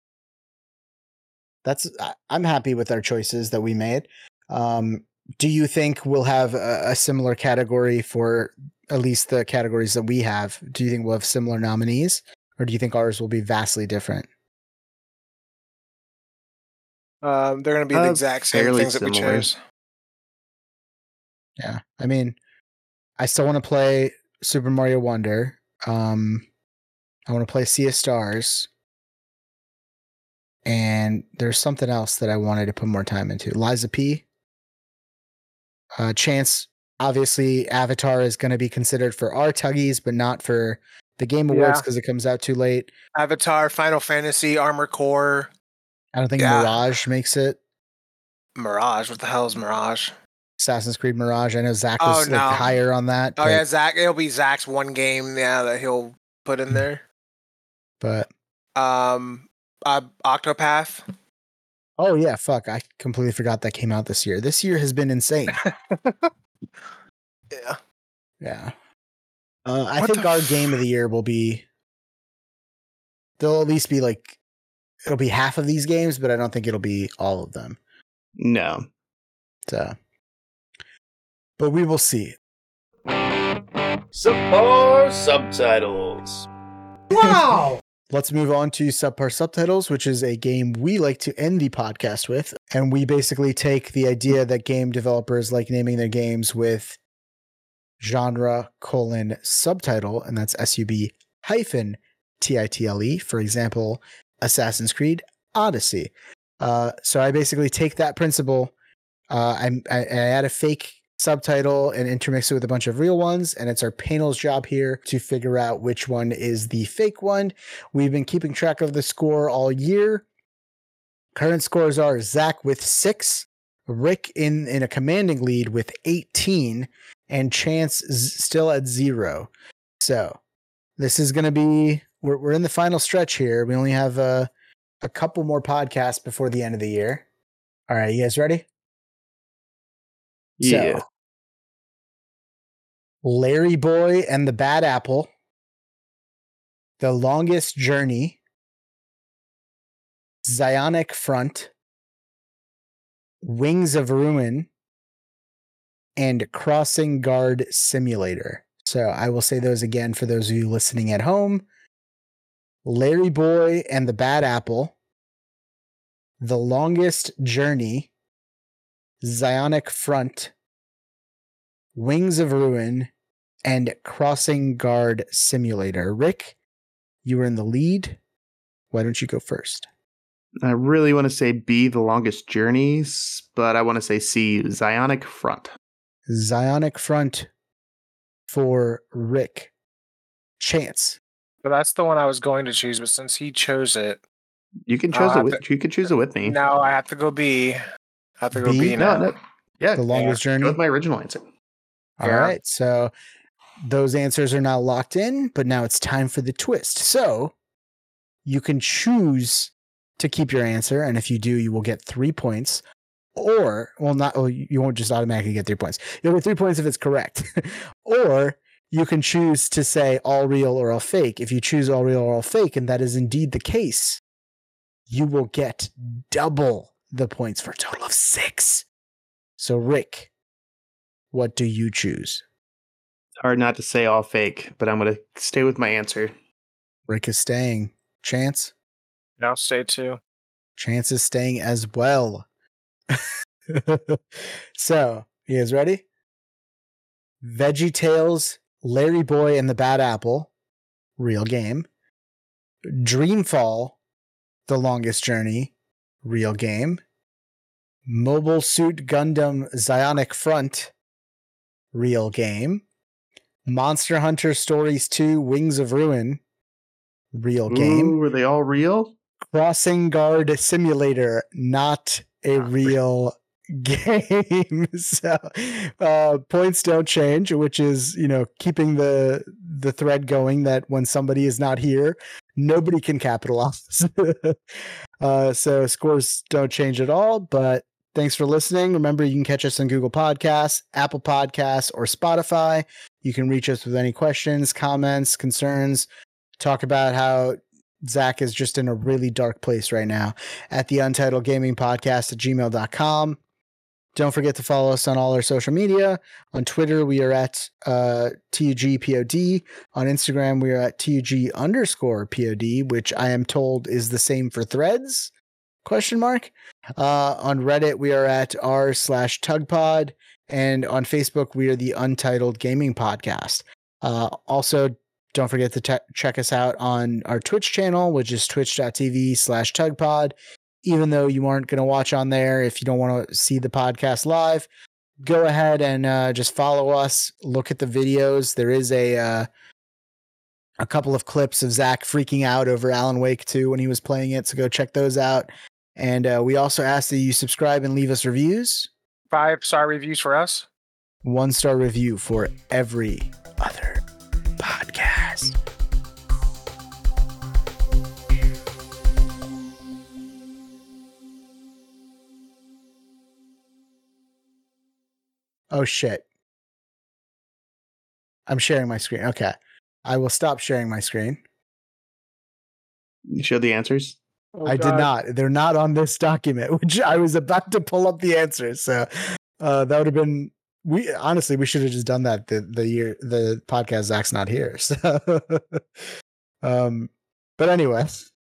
Speaker 1: that's I- I'm happy with our choices that we made. Um, do you think we'll have a, a similar category for at least the categories that we have? Do you think we'll have similar nominees, or do you think ours will be vastly different?
Speaker 2: um, they're gonna be the
Speaker 3: Uh,
Speaker 2: exact same
Speaker 3: fairly
Speaker 2: things that we chose.
Speaker 1: Yeah, I mean, I still want to play Super Mario Wonder. Um, I want to play Sea of Stars, and there's something else that I wanted to put more time into. Lies of P. Uh, Chance, obviously, Avatar is going to be considered for our tuggies, but not for the Game Awards
Speaker 2: Yeah.
Speaker 1: because it comes out too late.
Speaker 2: Avatar, Final Fantasy, Armor Core,
Speaker 1: I don't think
Speaker 2: Yeah.
Speaker 1: Mirage makes it.
Speaker 2: Mirage. What the hell is Mirage?
Speaker 1: Assassin's Creed Mirage. I know Zach
Speaker 2: Oh,
Speaker 1: was
Speaker 2: no.
Speaker 1: like higher on that.
Speaker 2: Oh yeah, Zach. It'll be Zach's one game. Yeah, that he'll put in there.
Speaker 1: But
Speaker 2: Um, uh, Octopath.
Speaker 1: Oh yeah, fuck! I completely forgot that came out this year. This year has been insane. <laughs>
Speaker 2: Yeah.
Speaker 1: yeah. Uh, I
Speaker 2: What
Speaker 1: think our
Speaker 2: f-
Speaker 1: game of the year will be. There'll at least be like, it'll be half of these games, but I don't think it'll be all of them.
Speaker 3: No.
Speaker 1: So, but we will see.
Speaker 5: Subpar subtitles.
Speaker 4: Wow.
Speaker 1: Let's move on to subpar subtitles, which is a game we like to end the podcast with. And we basically take the idea that game developers like naming their games with genre colon subtitle, and that's S U B hyphen T I T L E. For example, Assassin's Creed Odyssey. Uh, so I basically take that principle. Uh, I, I, I add a fake subtitle and intermix it with a bunch of real ones, and it's our panel's job here to figure out which one is the fake one. We've been keeping track of the score all year. Current scores are Zach with six, Rick in in a commanding lead with 18, and Chance z- still at zero. So this is going to be we're we're in the final stretch here. We only have a a couple more podcasts before the end of the year. All right, you guys ready?
Speaker 3: Yeah.
Speaker 1: So, Larry Boy and the Bad Apple, The Longest Journey, Zeonic Front, Wings of Ruin, and Crossing Guard Simulator. So I will say those again for those of you listening at home. Larry Boy and the Bad Apple, The Longest Journey, Zeonic Front, Wings of Ruin, and Crossing Guard Simulator. Rick, you were in the lead. Why don't you go first?
Speaker 3: I really want to say B, the longest journeys, but I want to say C, Zeonic Front.
Speaker 1: Zeonic Front for Rick. Chance.
Speaker 2: But that's the one I was going to choose. But since he chose it,
Speaker 3: You can
Speaker 2: I'll
Speaker 3: choose uh, it
Speaker 2: have
Speaker 3: with you can choose it with me.
Speaker 2: now I have to go B. I have to go
Speaker 1: B?
Speaker 2: B, now.
Speaker 3: no. Yeah,
Speaker 1: The longest
Speaker 3: go
Speaker 1: journey.
Speaker 3: with my original answer.
Speaker 1: All right.
Speaker 2: Yeah.
Speaker 1: So those answers are now locked in, but now it's time for the twist. So you can choose to keep your answer. And if you do, you will get three points. Or, well, not, well, you won't just automatically get three points. You'll get three points if it's correct. <laughs> or you can choose to say all real or all fake. If you choose all real or all fake, and that is indeed the case, you will get double the points for a total of six. So, Rick, what do you choose?
Speaker 3: It's hard not to say all fake, but I'm going to stay with my answer.
Speaker 1: Rick is staying. Chance?
Speaker 2: I'll stay too.
Speaker 1: Chance is staying as well. <laughs> so, you guys ready? Veggie Tales, Larry Boy and the Bad Apple, real game. Dreamfall, The Longest Journey, real game. Mobile Suit Gundam Zeonic Front, real game. Monster Hunter Stories 2 Wings of Ruin, real game.
Speaker 3: Ooh, were they all real?
Speaker 1: Crossing Guard Simulator, not a
Speaker 3: Ah,
Speaker 1: real <laughs> game. <laughs> so uh, points don't change, which is you know keeping the the thread going that when somebody is not here, nobody can capitalize. <laughs> uh, so scores don't change at all. But thanks for listening. Remember, you can catch us on Google Podcasts, Apple Podcasts, or Spotify. You can reach us with any questions, comments, concerns. Talk about how Zach is just in a really dark place right now at the Untitled Gaming Podcast at gmail.com. Don't forget to follow us on all our social media. On Twitter, we are at uh, TUGPOD. On Instagram, we are at TUG underscore POD, which I am told is the same for threads. Question mark. Uh, on Reddit, we are at r slash tugpod. And on Facebook, we are the Untitled Gaming Podcast. Uh, also, don't forget to te- check us out on our Twitch channel, which is twitch.tv slash tugpod. Even though you aren't going to watch on there, if you don't want to see the podcast live, go ahead and uh, just follow us. Look at the videos. There is a uh, a couple of clips of Zach freaking out over Alan Wake 2 when he was playing it. So go check those out. And uh, we also ask that you subscribe and leave us reviews.
Speaker 2: Five star reviews for us.
Speaker 1: One star review for every other podcast. Oh shit. I'm sharing my screen. Okay. I will stop sharing my screen.
Speaker 3: You show the answers?
Speaker 2: Oh,
Speaker 1: I did not. They're not on this document, <laughs> which I was about to pull up the answers. So uh, that would have been we honestly we should have just done that the the year the podcast Zach's not here. <laughs> So um but anyway,